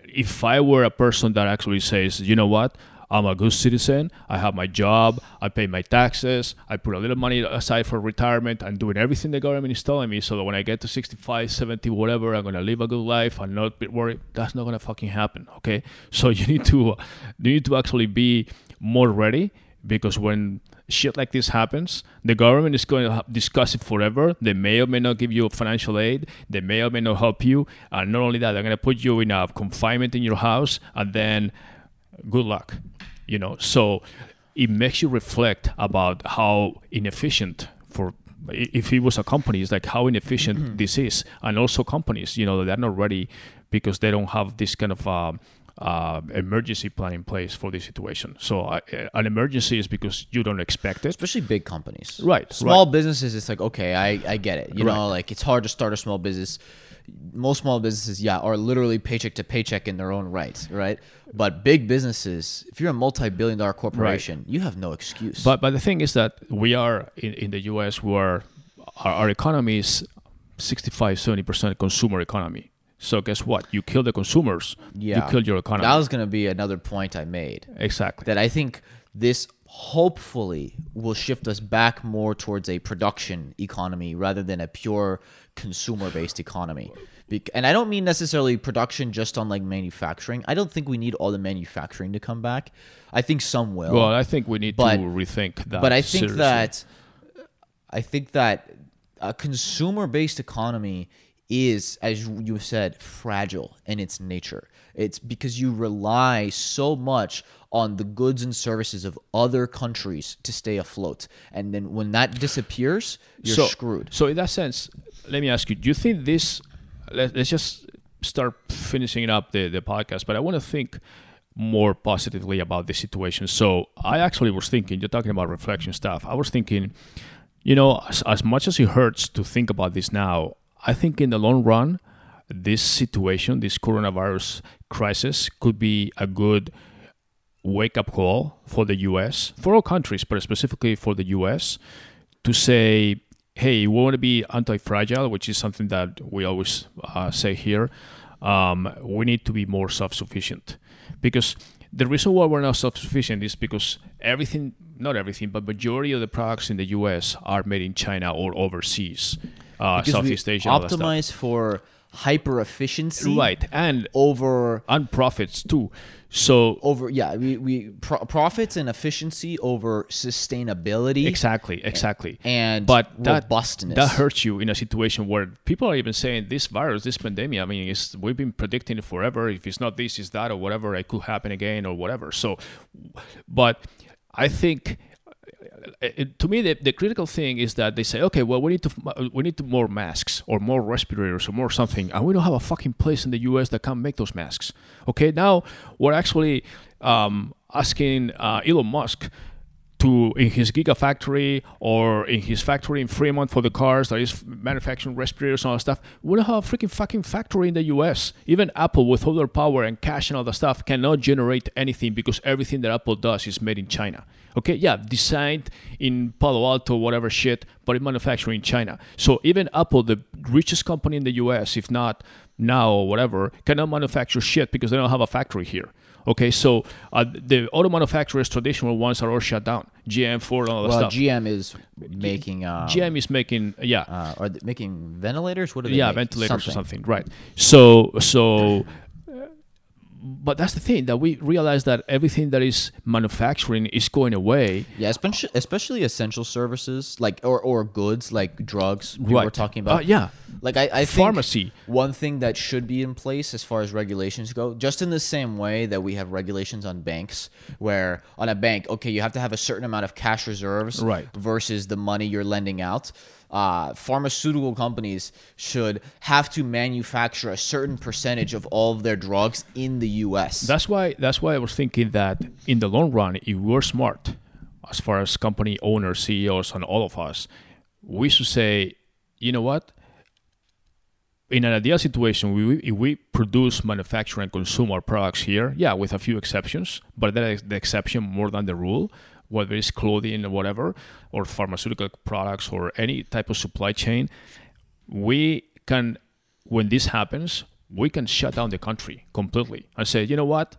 if I were a person that actually says, you know what, I'm a good citizen, I have my job, I pay my taxes, I put a little money aside for retirement, I'm doing everything the government is telling me so that when I get to 65, 70, whatever, I'm going to live a good life and not be worried. That's not going to fucking happen. Okay, <laughs> so you need to, you need to actually be more ready because when shit like this happens, the government is going to discuss it forever. They may or may not give you financial aid. They may or may not help you. And not only that, they're going to put you in a confinement in your house, and then good luck. You know, so it makes you reflect about how inefficient for if it was a company, it's like how inefficient this is, and also companies, you know, they're not ready because they don't have this kind of uh, uh, emergency plan in place for this situation. So uh, an emergency is because you don't expect it. especially big companies. Right, Small right. businesses, it's like okay, I I get it. You know, like it's hard to start a small business. Most small businesses, yeah, are literally paycheck to paycheck in their own right, right? But big businesses, if you're a multi-billion dollar corporation, you have no excuse. But but the thing is that we are in, in the U.S. where our, our economy is 65, 70 percent consumer economy. So guess what? You kill the consumers, yeah, you kill your economy. That was gonna be another point I made. exactly. that I think this hopefully will shift us back more towards a production economy rather than a pure consumer based economy. Bec- And I don't mean necessarily production just on like manufacturing. I don't think we need all the manufacturing to come back. I think some will. well, I think we need But- to rethink that. but I think seriously. that I think that a consumer based economy is, as you said, fragile in its nature. It's because you rely so much on the goods and services of other countries to stay afloat. And then when that disappears, you're so, screwed. So in that sense, let me ask you: Do you think this? Let, let's just start finishing up the the podcast. But I want to think more positively about the situation. So I actually was thinking. You're talking about reflection stuff. I was thinking, you know, as, as much as it hurts to think about this now, I think in the long run, this situation, this coronavirus crisis, could be a good wake up call for the US, for all countries, but specifically for the US, to say, hey, we want to be anti fragile, which is something that we always uh, say here. Um, we need to be more self sufficient. Because the reason why we're not self sufficient is because everything, not everything, but majority of the products in the US are made in China or overseas, uh, Southeast Asia. all that stuff. optimize for hyper efficiency Right. And, over and profits too. So over yeah we, we pro- profits and efficiency over sustainability Exactly, exactly. and but that, robustness. that hurts you in a situation where people are even saying this virus, this pandemic. I mean, it's, we've been predicting it forever. If it's not this, it's that, or whatever. It could happen again, or whatever. So, but I think. It, to me, the, the critical thing is that they say, okay, well, we need to we need to more masks or more respirators or more something, and we don't have a fucking place in the U.S. that can make those masks. Okay, now we're actually um, asking uh, Elon Musk to in his gigafactory or in his factory in Fremont for the cars that is manufacturing respirators and all that stuff. We don't have a freaking fucking factory in the US. Even Apple with all their power and cash and all that stuff cannot generate anything because everything that Apple does is made in China. Okay, yeah, designed in Palo Alto, whatever shit, but it manufactured in China. So even Apple, the richest company in the US, if not now or whatever, cannot manufacture shit because they don't have a factory here. Okay, so uh, the auto manufacturers, traditional ones, are all shut down. GM, Ford, and all that well stuff. GM is making um, GM is making, yeah, uh, are they making ventilators what are they yeah, ventilators or something, right? So, so, but that's the thing that we realize that everything that is manufacturing is going away. yeah especially especially essential services like or, or goods like drugs we were talking about Uh, yeah. like I, I think Pharmacy. one thing that should be in place as far as regulations go just in the same way that we have regulations on banks where on a bank okay you have to have a certain amount of cash reserves Right. versus the money you're lending out uh, pharmaceutical companies should have to manufacture a certain percentage of all of their drugs in the U.S. That's why. That's why I was thinking that in the long run, if we're smart, as far as company owners, CEOs, and all of us, we should say, you know what? In an ideal situation, we, if we produce, manufacture, and consume our products here, yeah, with a few exceptions, but that is the exception more than the rule, whether it's clothing or whatever, or pharmaceutical products or any type of supply chain, we can, when this happens, we can shut down the country completely and say, you know what?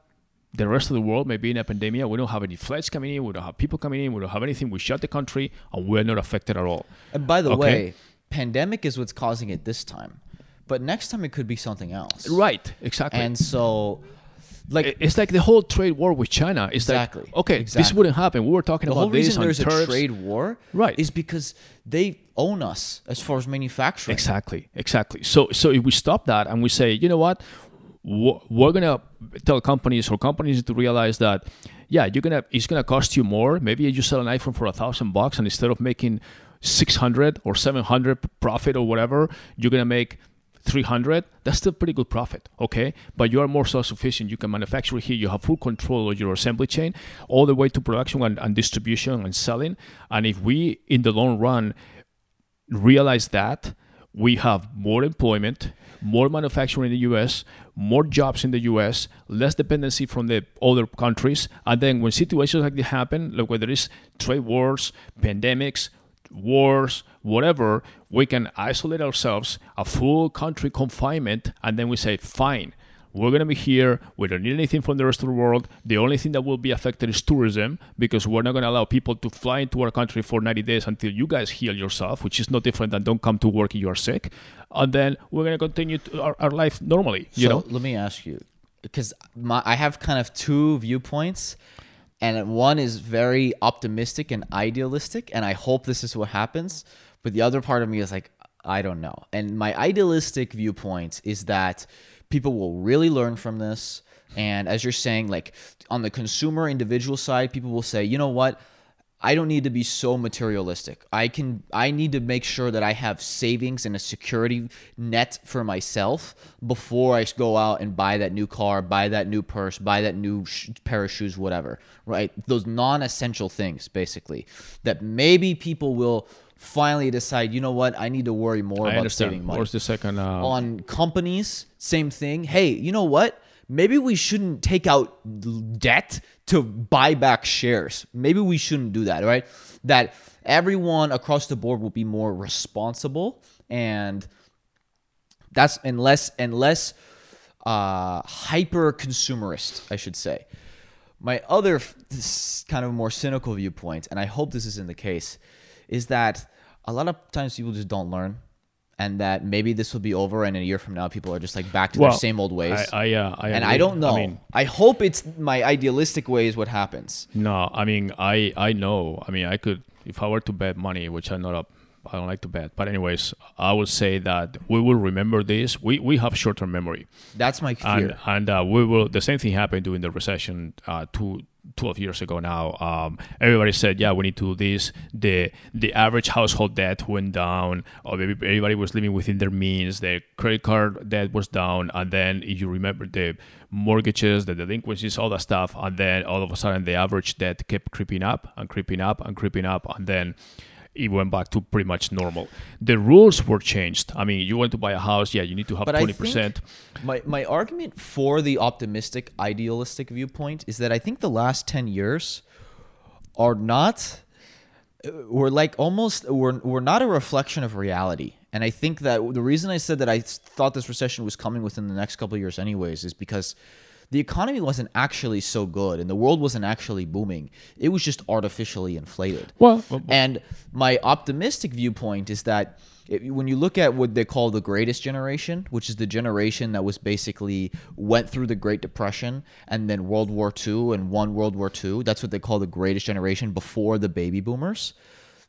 The rest of the world may be in a pandemic. We don't have any flights coming in. We don't have people coming in. We don't have anything. We shut the country and we're not affected at all. And by the Okay. way, pandemic is what's causing it this time, but next time it could be something else. Right. Exactly. And so, like it's like the whole trade war with China. It's Exactly. like, okay, this wouldn't happen. We were talking about this the about whole this reason on there's a trade war, Right. is because they own us as far as manufacturing. Exactly, exactly. So, so if we stop that and we say, you know what, we're gonna tell companies or companies to realize that, yeah, you're gonna it's gonna cost you more. Maybe you sell an iPhone for a thousand bucks, and instead of making six hundred or seven hundred profit or whatever, you're gonna make 300, that's still pretty good profit, okay? But you are more self-sufficient. You can manufacture here. You have full control of your assembly chain, all the way to production and, and distribution and selling. And if we, in the long run, realize that we have more employment, more manufacturing in the US, more jobs in the US, less dependency from the other countries. And then when situations like this happen, like whether it's trade wars, pandemics, wars, whatever, we can isolate ourselves, a full country confinement, and then we say, fine, we're going to be here. We don't need anything from the rest of the world. The only thing that will be affected is tourism because we're not going to allow people to fly into our country for 90 days until you guys heal yourself, which is no different than don't come to work if you are sick. And then we're going to continue to our, our life normally, you so know? let me ask you, because I have kind of two viewpoints, and one is very optimistic and idealistic, and I hope this is what happens. But the other part of me is like, I don't know. And my idealistic viewpoint is that people will really learn from this. And as you're saying, like on the consumer individual side, people will say, you know what? I don't need to be so materialistic. I can I need to make sure that I have savings and a security net for myself before I go out and buy that new car, buy that new purse, buy that new sh- pair of shoes, whatever. Right? Those non-essential things basically that maybe people will finally decide, you know what? I need to worry more I about understand. saving money What's the second? Uh, on companies, same thing. Hey, you know what? Maybe we shouldn't take out debt to buy back shares. Maybe we shouldn't do that, right? That everyone across the board will be more responsible and that's and less and less uh, hyper consumerist, I should say. My other kind of more cynical viewpoint, and I hope this isn't the case, is that a lot of times people just don't learn, and that maybe this will be over, and in a year from now, people are just like back to well, their same old ways. I, I, uh, I and agree. I don't know. I, mean, hope it's my idealistic way is what happens. No, I mean, I I know. I mean, I could if I were to bet money, which I'm not up. I don't like to bet. But anyways, I would say that we will remember this. We we have short-term memory, That's my fear. and and uh, we will. The same thing happened during the recession uh, two. 12 years ago now um, everybody said yeah we need to do this. The the average household debt went down everybody was living within their means the credit card debt was down and then if you remember the mortgages the delinquencies all that stuff and then all of a sudden the average debt kept creeping up and creeping up and creeping up and then it went back to pretty much normal. The rules were changed. I mean, you want to buy a house, yeah, you need to have But I twenty percent. my my argument for the optimistic, idealistic viewpoint is that I think the last ten years are not uh, we're like almost we're we're not a reflection of reality. And I think that the reason I said that I thought this recession was coming within the next couple of years anyways is because the economy wasn't actually so good and the world wasn't actually booming. It was just artificially inflated. Well, well, And my optimistic viewpoint is that if, when you look at what they call the greatest generation, which is the generation that was basically went through the Great Depression and then World War II and won World War II, that's what they call the greatest generation before the baby boomers.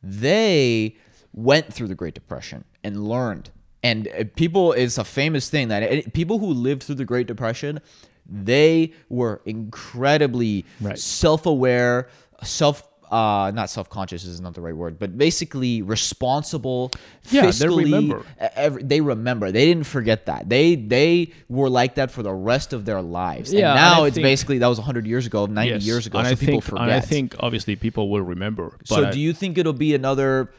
They went through the Great Depression and learned. And uh, people, it's a famous thing that it, people who lived through the Great Depression, they were incredibly Right. self-aware, self uh not self-conscious is not the right word, but basically responsible Yeah, they remember. every, they remember. They didn't forget that. They they were like that for the rest of their lives. Yeah, and and now I it's think- basically that was 100 years ago, 90 yes. years ago, and so I people think, forget. And I think obviously people will remember. But so I- do you think it'll be another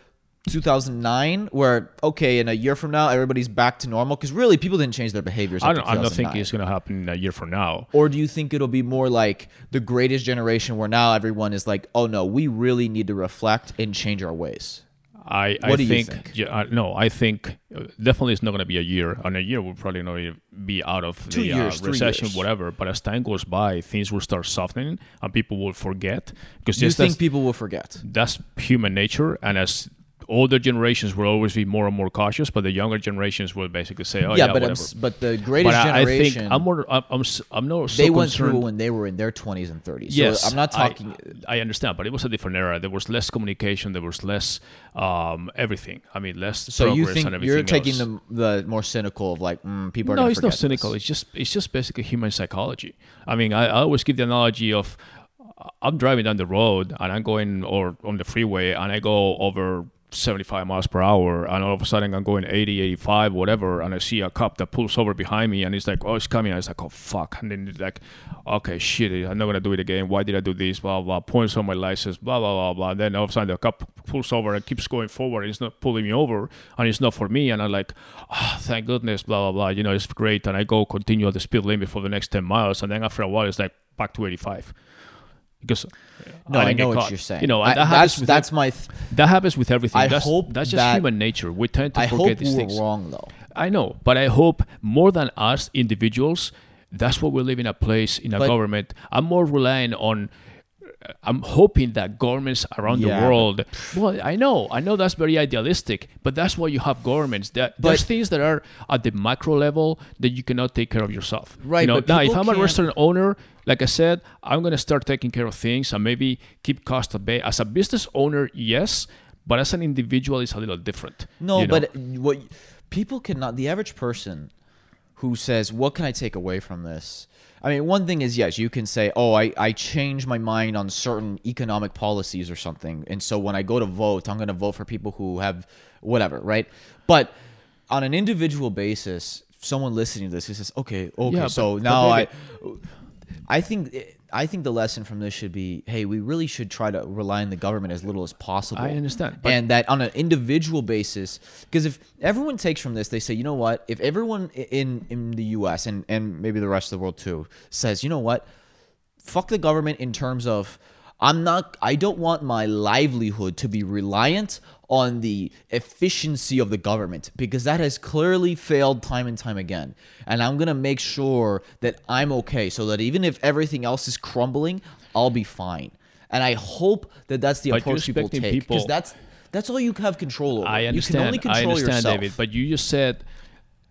2009 where okay, in a year from now everybody's back to normal cuz really people didn't change their behaviors I don't. I don't think it's going to happen in a year from now. Or do you think it'll be more like the greatest generation where now everyone is like, oh no, we really need to reflect and change our ways? I, I What do you think, think? Yeah, uh, no, I think uh, definitely it's not going to be a year. And a year will probably not be out of Two the years, uh, recession, whatever. But as time goes by, things will start softening and people will forget because You think people will forget? that's human nature. And as older generations will always be more and more cautious, but the younger generations will basically say, "Oh yeah, yeah, but I'm, but the but greatest I, I generation, think I'm more. I'm. I'm, I'm not so they went concerned. through when they were in their 20s and 30s. Yes, so I'm not talking. I, understand, but it was a different era. There was less communication. There was less um, everything. I mean, less so you think and everything you're taking the the more cynical of like mm, people are no, it's not cynical. this. It's just it's just basically human psychology. I mean, I, I always give the analogy of I'm driving down the road and I'm going or on the freeway and I go over 75 miles per hour and all of a sudden i'm going 80 85 whatever and i see a cop that pulls over behind me and he's like oh it's coming it's like oh fuck and then it's like okay shit i'm not gonna do it again. Why did i do this? Blah blah points on my license blah blah blah blah. And then all of a sudden the cop pulls over and keeps going forward and he's not pulling me over and it's not for me and i'm like oh, thank goodness blah blah blah. You know it's great and i go continue at the speed limit for the next 10 miles and then after a while it's like back to 85 because No, I, didn't know what caught. you're saying. You know, I- that happens that's with that's my. Th- that happens with everything. I that's, hope that's just that- human nature. We tend to I forget these things. wrong though. I know, but I hope more than us individuals, that's what we live in a place in a But- government. I'm more relying on. I'm hoping that governments around Yeah, the world. Well, I know, I know that's very idealistic, but that's why you have governments. That there's things that are at the macro level that you cannot take care of yourself. Right, You know, now if I'm a restaurant owner, like I said, I'm gonna start taking care of things and maybe keep costs at bay. As a business owner, yes, but as an individual, it's a little different. No, you know? but what people cannot. The average person who says, "What can I take away from this?" I mean, one thing is yes, you can say, "Oh, I I changed my mind on certain economic policies or something," and so when I go to vote, I'm going to vote for people who have whatever, right? But on an individual basis, someone listening to this who says, "Okay, okay, Yeah, so but- now but I." I think I think the lesson from this should be, hey, we really should try to rely on the government as little as possible. I understand, and that on an individual basis, because if everyone takes from this, they say, you know what? If everyone in in the U.S. and and maybe the rest of the world too says, you know what? Fuck the government in terms of I'm not. I don't want my livelihood to be reliant on the efficiency of the government because that has clearly failed time and time again. And I'm gonna make sure that I'm okay, so that even if everything else is crumbling, I'll be fine. And I hope that that's the But approach people take because that's that's all you have control over. I You understand. can only control I understand, yourself. David. But you just said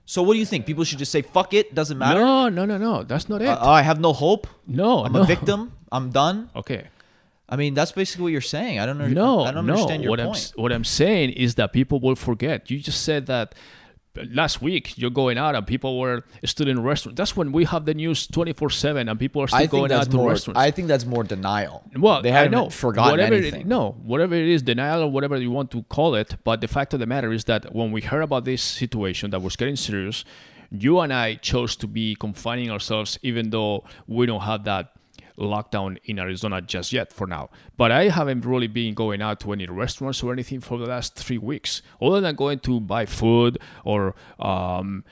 so what do you think? People should just say fuck it, doesn't matter. no, no, no, no. That's not it. Uh, I have no hope. no, I'm no. a victim. I'm done. Okay. I mean, that's basically what you're saying. I don't know. No, I don't no. understand your what I'm what I'm saying is that people will forget. You just said that last week you're going out and people were still in restaurants. That's when we have the news 24 seven and people are still I going out to more. restaurants. I think that's more denial. Well, they haven't know. forgotten whatever anything. It, no, whatever it is, denial or whatever you want to call it. But the fact of the matter is that when we heard about this situation that was getting serious, you and I chose to be confining ourselves, even though we don't have that lockdown in Arizona just yet for now. But I haven't really been going out to any restaurants or anything for the last three weeks, other than going to buy food or um,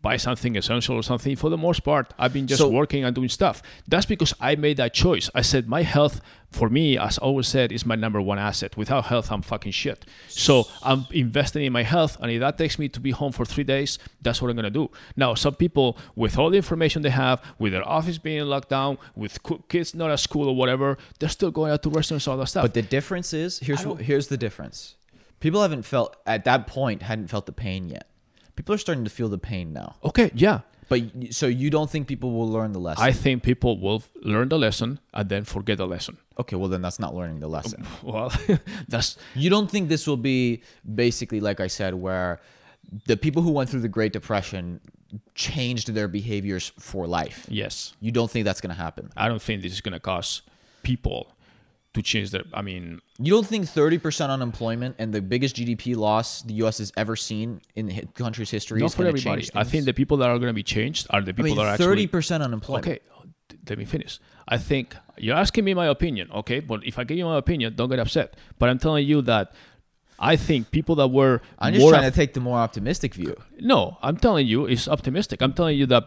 buy something essential or something. For the most part, I've been just So- working and doing stuff. That's because I made that choice. I said my health, for me, as I always said, is my number one asset. Without health, I'm fucking shit. So I'm investing in my health, and if that takes me to be home for three days, that's what I'm gonna do. Now, some people, with all the information they have, with their office being locked down, with kids not at school or whatever, they're still going out to restaurants, all that stuff. But the difference is here's what, here's the difference. People haven't felt at that point hadn't felt the pain yet. People are starting to feel the pain now. okay, yeah. But so you don't think people will learn the lesson? I think people will learn the lesson and then forget the lesson. Okay, well then that's not learning the lesson. <laughs> Well, <laughs> that's You don't think this will be basically like I said, where the people who went through the Great Depression changed their behaviors for life? yes. You don't think that's going to happen? I don't think this is gonna cause people to change their. I mean, You don't think 30% unemployment and the biggest GDP loss the U.S. has ever seen in the country's history not is for going to everybody. I think the people that are going to be changed are the I people mean, that are actually 30% unemployment. Okay, let me finish. I think you're asking me my opinion, okay? But if I give you my opinion, don't get upset. But I'm telling you that I think people that were I'm just trying af- to take the more optimistic view. no, I'm telling you, it's optimistic. I'm telling you that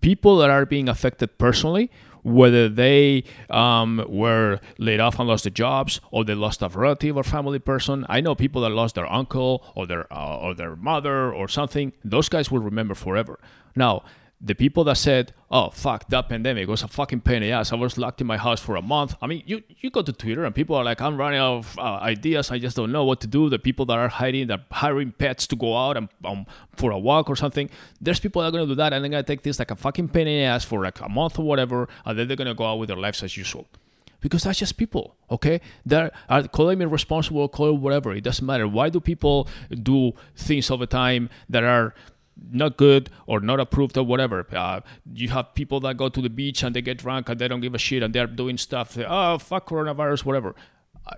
people that are being affected personally, whether they um, were laid off and lost their jobs, or they lost a relative or family person. I know people that lost their uncle or their uh, or their mother or something. Those guys will remember forever. Now, the people that said, "Oh fuck, that pandemic was a fucking pain in the ass. I was locked in my house for a month." I mean, you you go to Twitter and people are like, "I'm running out of uh, ideas. I just don't know what to do." The people that are hiding, that hiring pets to go out and um, for a walk or something. There's people that are gonna do that and they're gonna take this like a fucking pain in the ass for like a month or whatever, and then they're gonna go out with their lives as usual. Because that's just people, okay? They're are calling me responsible, call whatever. It doesn't matter. Why do people do things all the time that are not good or not approved or whatever. Uh, you have people that go to the beach and they get drunk and they don't give a shit and they're doing stuff. Oh, fuck coronavirus, whatever.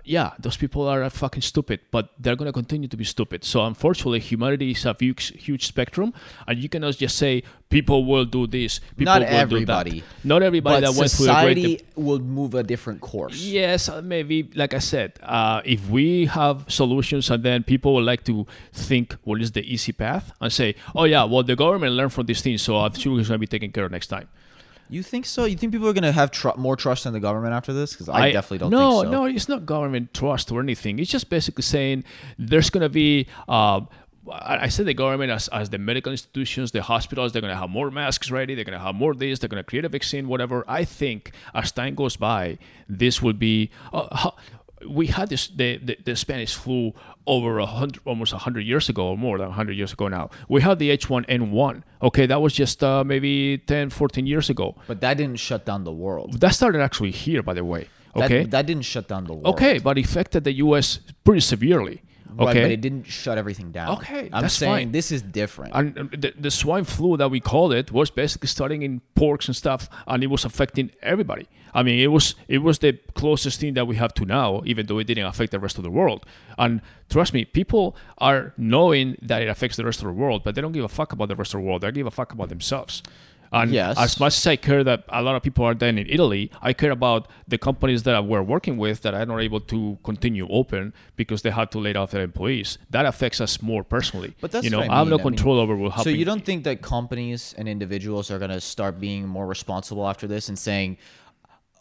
Yeah, those people are fucking stupid, but they're gonna continue to be stupid. So unfortunately, humanity is a huge, huge spectrum, and you cannot just say people will do this. People Not will everybody. Do that. Not everybody but that went through society will move a different course. Yes, uh, maybe like I said, uh, if we have solutions and then people would like to think well, what is the easy path and say, oh yeah, well the government learned from these things, so I'm sure it's gonna be taken care of next time. You think so? You think people are going to have tr- more trust in the government after this? Because I, definitely don't no, think so. No, no, it's not government trust or anything. It's just basically saying there's going to be. Uh, I I said the government as, as the medical institutions, the hospitals, they're going to have more masks ready. They're going to have more this. They're going to create a vaccine, whatever. I think as time goes by, this will be. Uh, we had this the, the, the Spanish flu over a hundred, almost hundred years ago, or more than hundred years ago now. We had the H1N1. Okay, that was just uh, maybe 10, 14 years ago. But that didn't shut down the world. That started actually here, by the way. That- Okay, That, didn't shut down the world. Okay, but affected the U.S. pretty severely. Right, Okay, but it didn't shut everything down. Okay, I'm that's saying fine. this is different. and uh, the, the swine flu that we called it was basically starting in porks and stuff, and it was affecting everybody. I mean, it was it was the closest thing that we have to now, even though it didn't affect the rest of the world. And trust me, people are knowing that it affects the rest of the world, but they don't give a fuck about the rest of the world. They give a fuck about themselves. And Yes. as much as I care that a lot of people are then in Italy, I care about the companies that we're working with that are not able to continue open because they had to lay off their employees. That affects us more personally. But that's you know, I I have no mean. I mean, control over what happens. so you don't think that companies and individuals are going to start being more responsible after this and saying,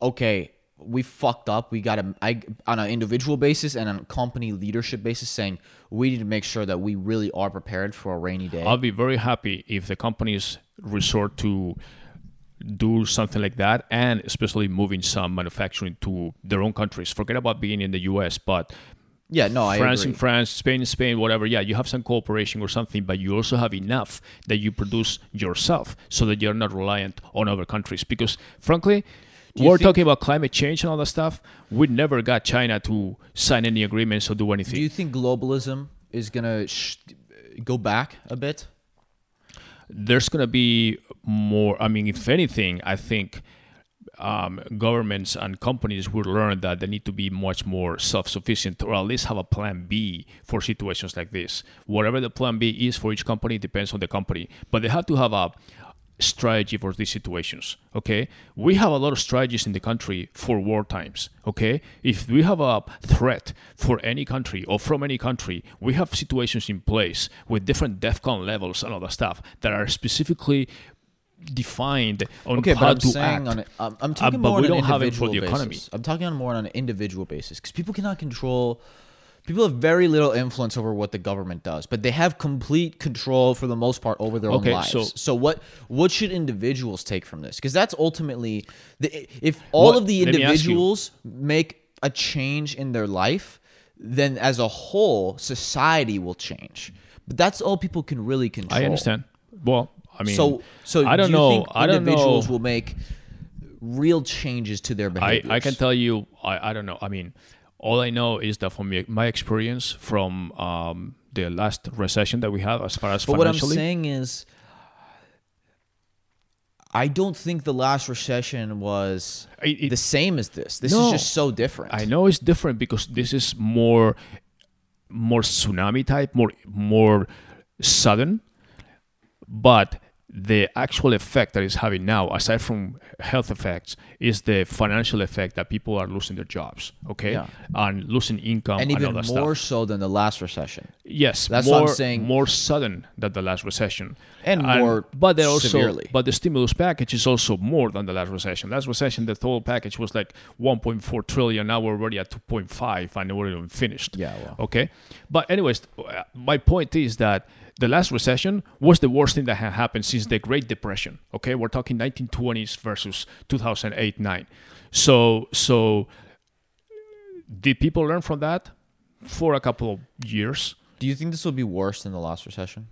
okay, we fucked up. We got to, I, on an individual basis and on a company leadership basis, saying we need to make sure that we really are prepared for a rainy day. I'll be very happy if the companies resort to do something like that and especially moving some manufacturing to their own countries. Forget about being in the US, but yeah, no, I France in France, Spain in Spain, whatever. Yeah, you have some cooperation or something, but you also have enough that you produce yourself so that you're not reliant on other countries. Because frankly, we're think- talking about climate change and all that stuff. We never got China to sign any agreements or do anything. Do you think globalism is going to sh- go back a bit? There's going to be more. I mean, if anything, I think um, governments and companies will learn that they need to be much more self-sufficient, or at least have a plan B for situations like this. Whatever the plan B is for each company depends on the company, but they have to have a strategy for these situations. Okay, we have a lot of strategies in the country for war times. Okay, if we have a threat for any country or from any country, we have situations in place with different DEFCON levels and all that stuff that are specifically defined on Okay, how but I'm to saying act. on it, I'm, I'm uh, talking but more we on an don't have it for the basis. economy. I'm talking on more on an individual basis because people cannot control. People have very little influence over what the government does, but they have complete control for the most part over their Okay, own lives. so- So, what what should individuals take from this? Because that's ultimately the, if all What- of the let me ask you. individuals make a change in their life, then as a whole, society will change. But that's all people can really control. I understand. Well, I mean, So, so I don't do you know. Think I don't individuals know. will make real changes to their I. I can tell you, I, I don't know. I mean, all I know is that from my- experience from um, the last recession that we had, as far as But what I'm saying is, I don't think the last recession was It- it- the same as this. This No. is just so different. I know it's different because this is more more tsunami type, more more sudden, but the actual effect that it's having now, aside from health effects, is the financial effect that people are losing their jobs, okay, Yeah. and losing income and and, even more stuff. so than the last recession. Yes, That's more, what I'm saying. More sudden than the last recession, And more but they're also, severely. But the stimulus package is also more than the last recession. Last recession, the total package was like 1.4 trillion. Now we're already at 2.5, and we're even finished. Yeah, well. Okay, but anyways, my point is that the last recession was the worst thing that had happened since the Great Depression. Okay, we're talking 1920s versus 2008 nine. So so did people learn from that for a couple of years? Do you think this will be worse than the last recession?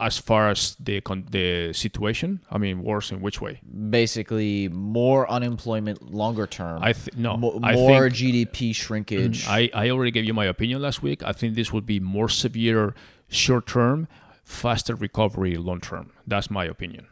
As far as the con- the situation? I mean worse in which way? Basically, more unemployment longer term. i th- no Mo- I more think, GDP shrinkage. Mm, I, I already gave you my opinion last week. I think this would be more severe short term faster recovery long term. That's my opinion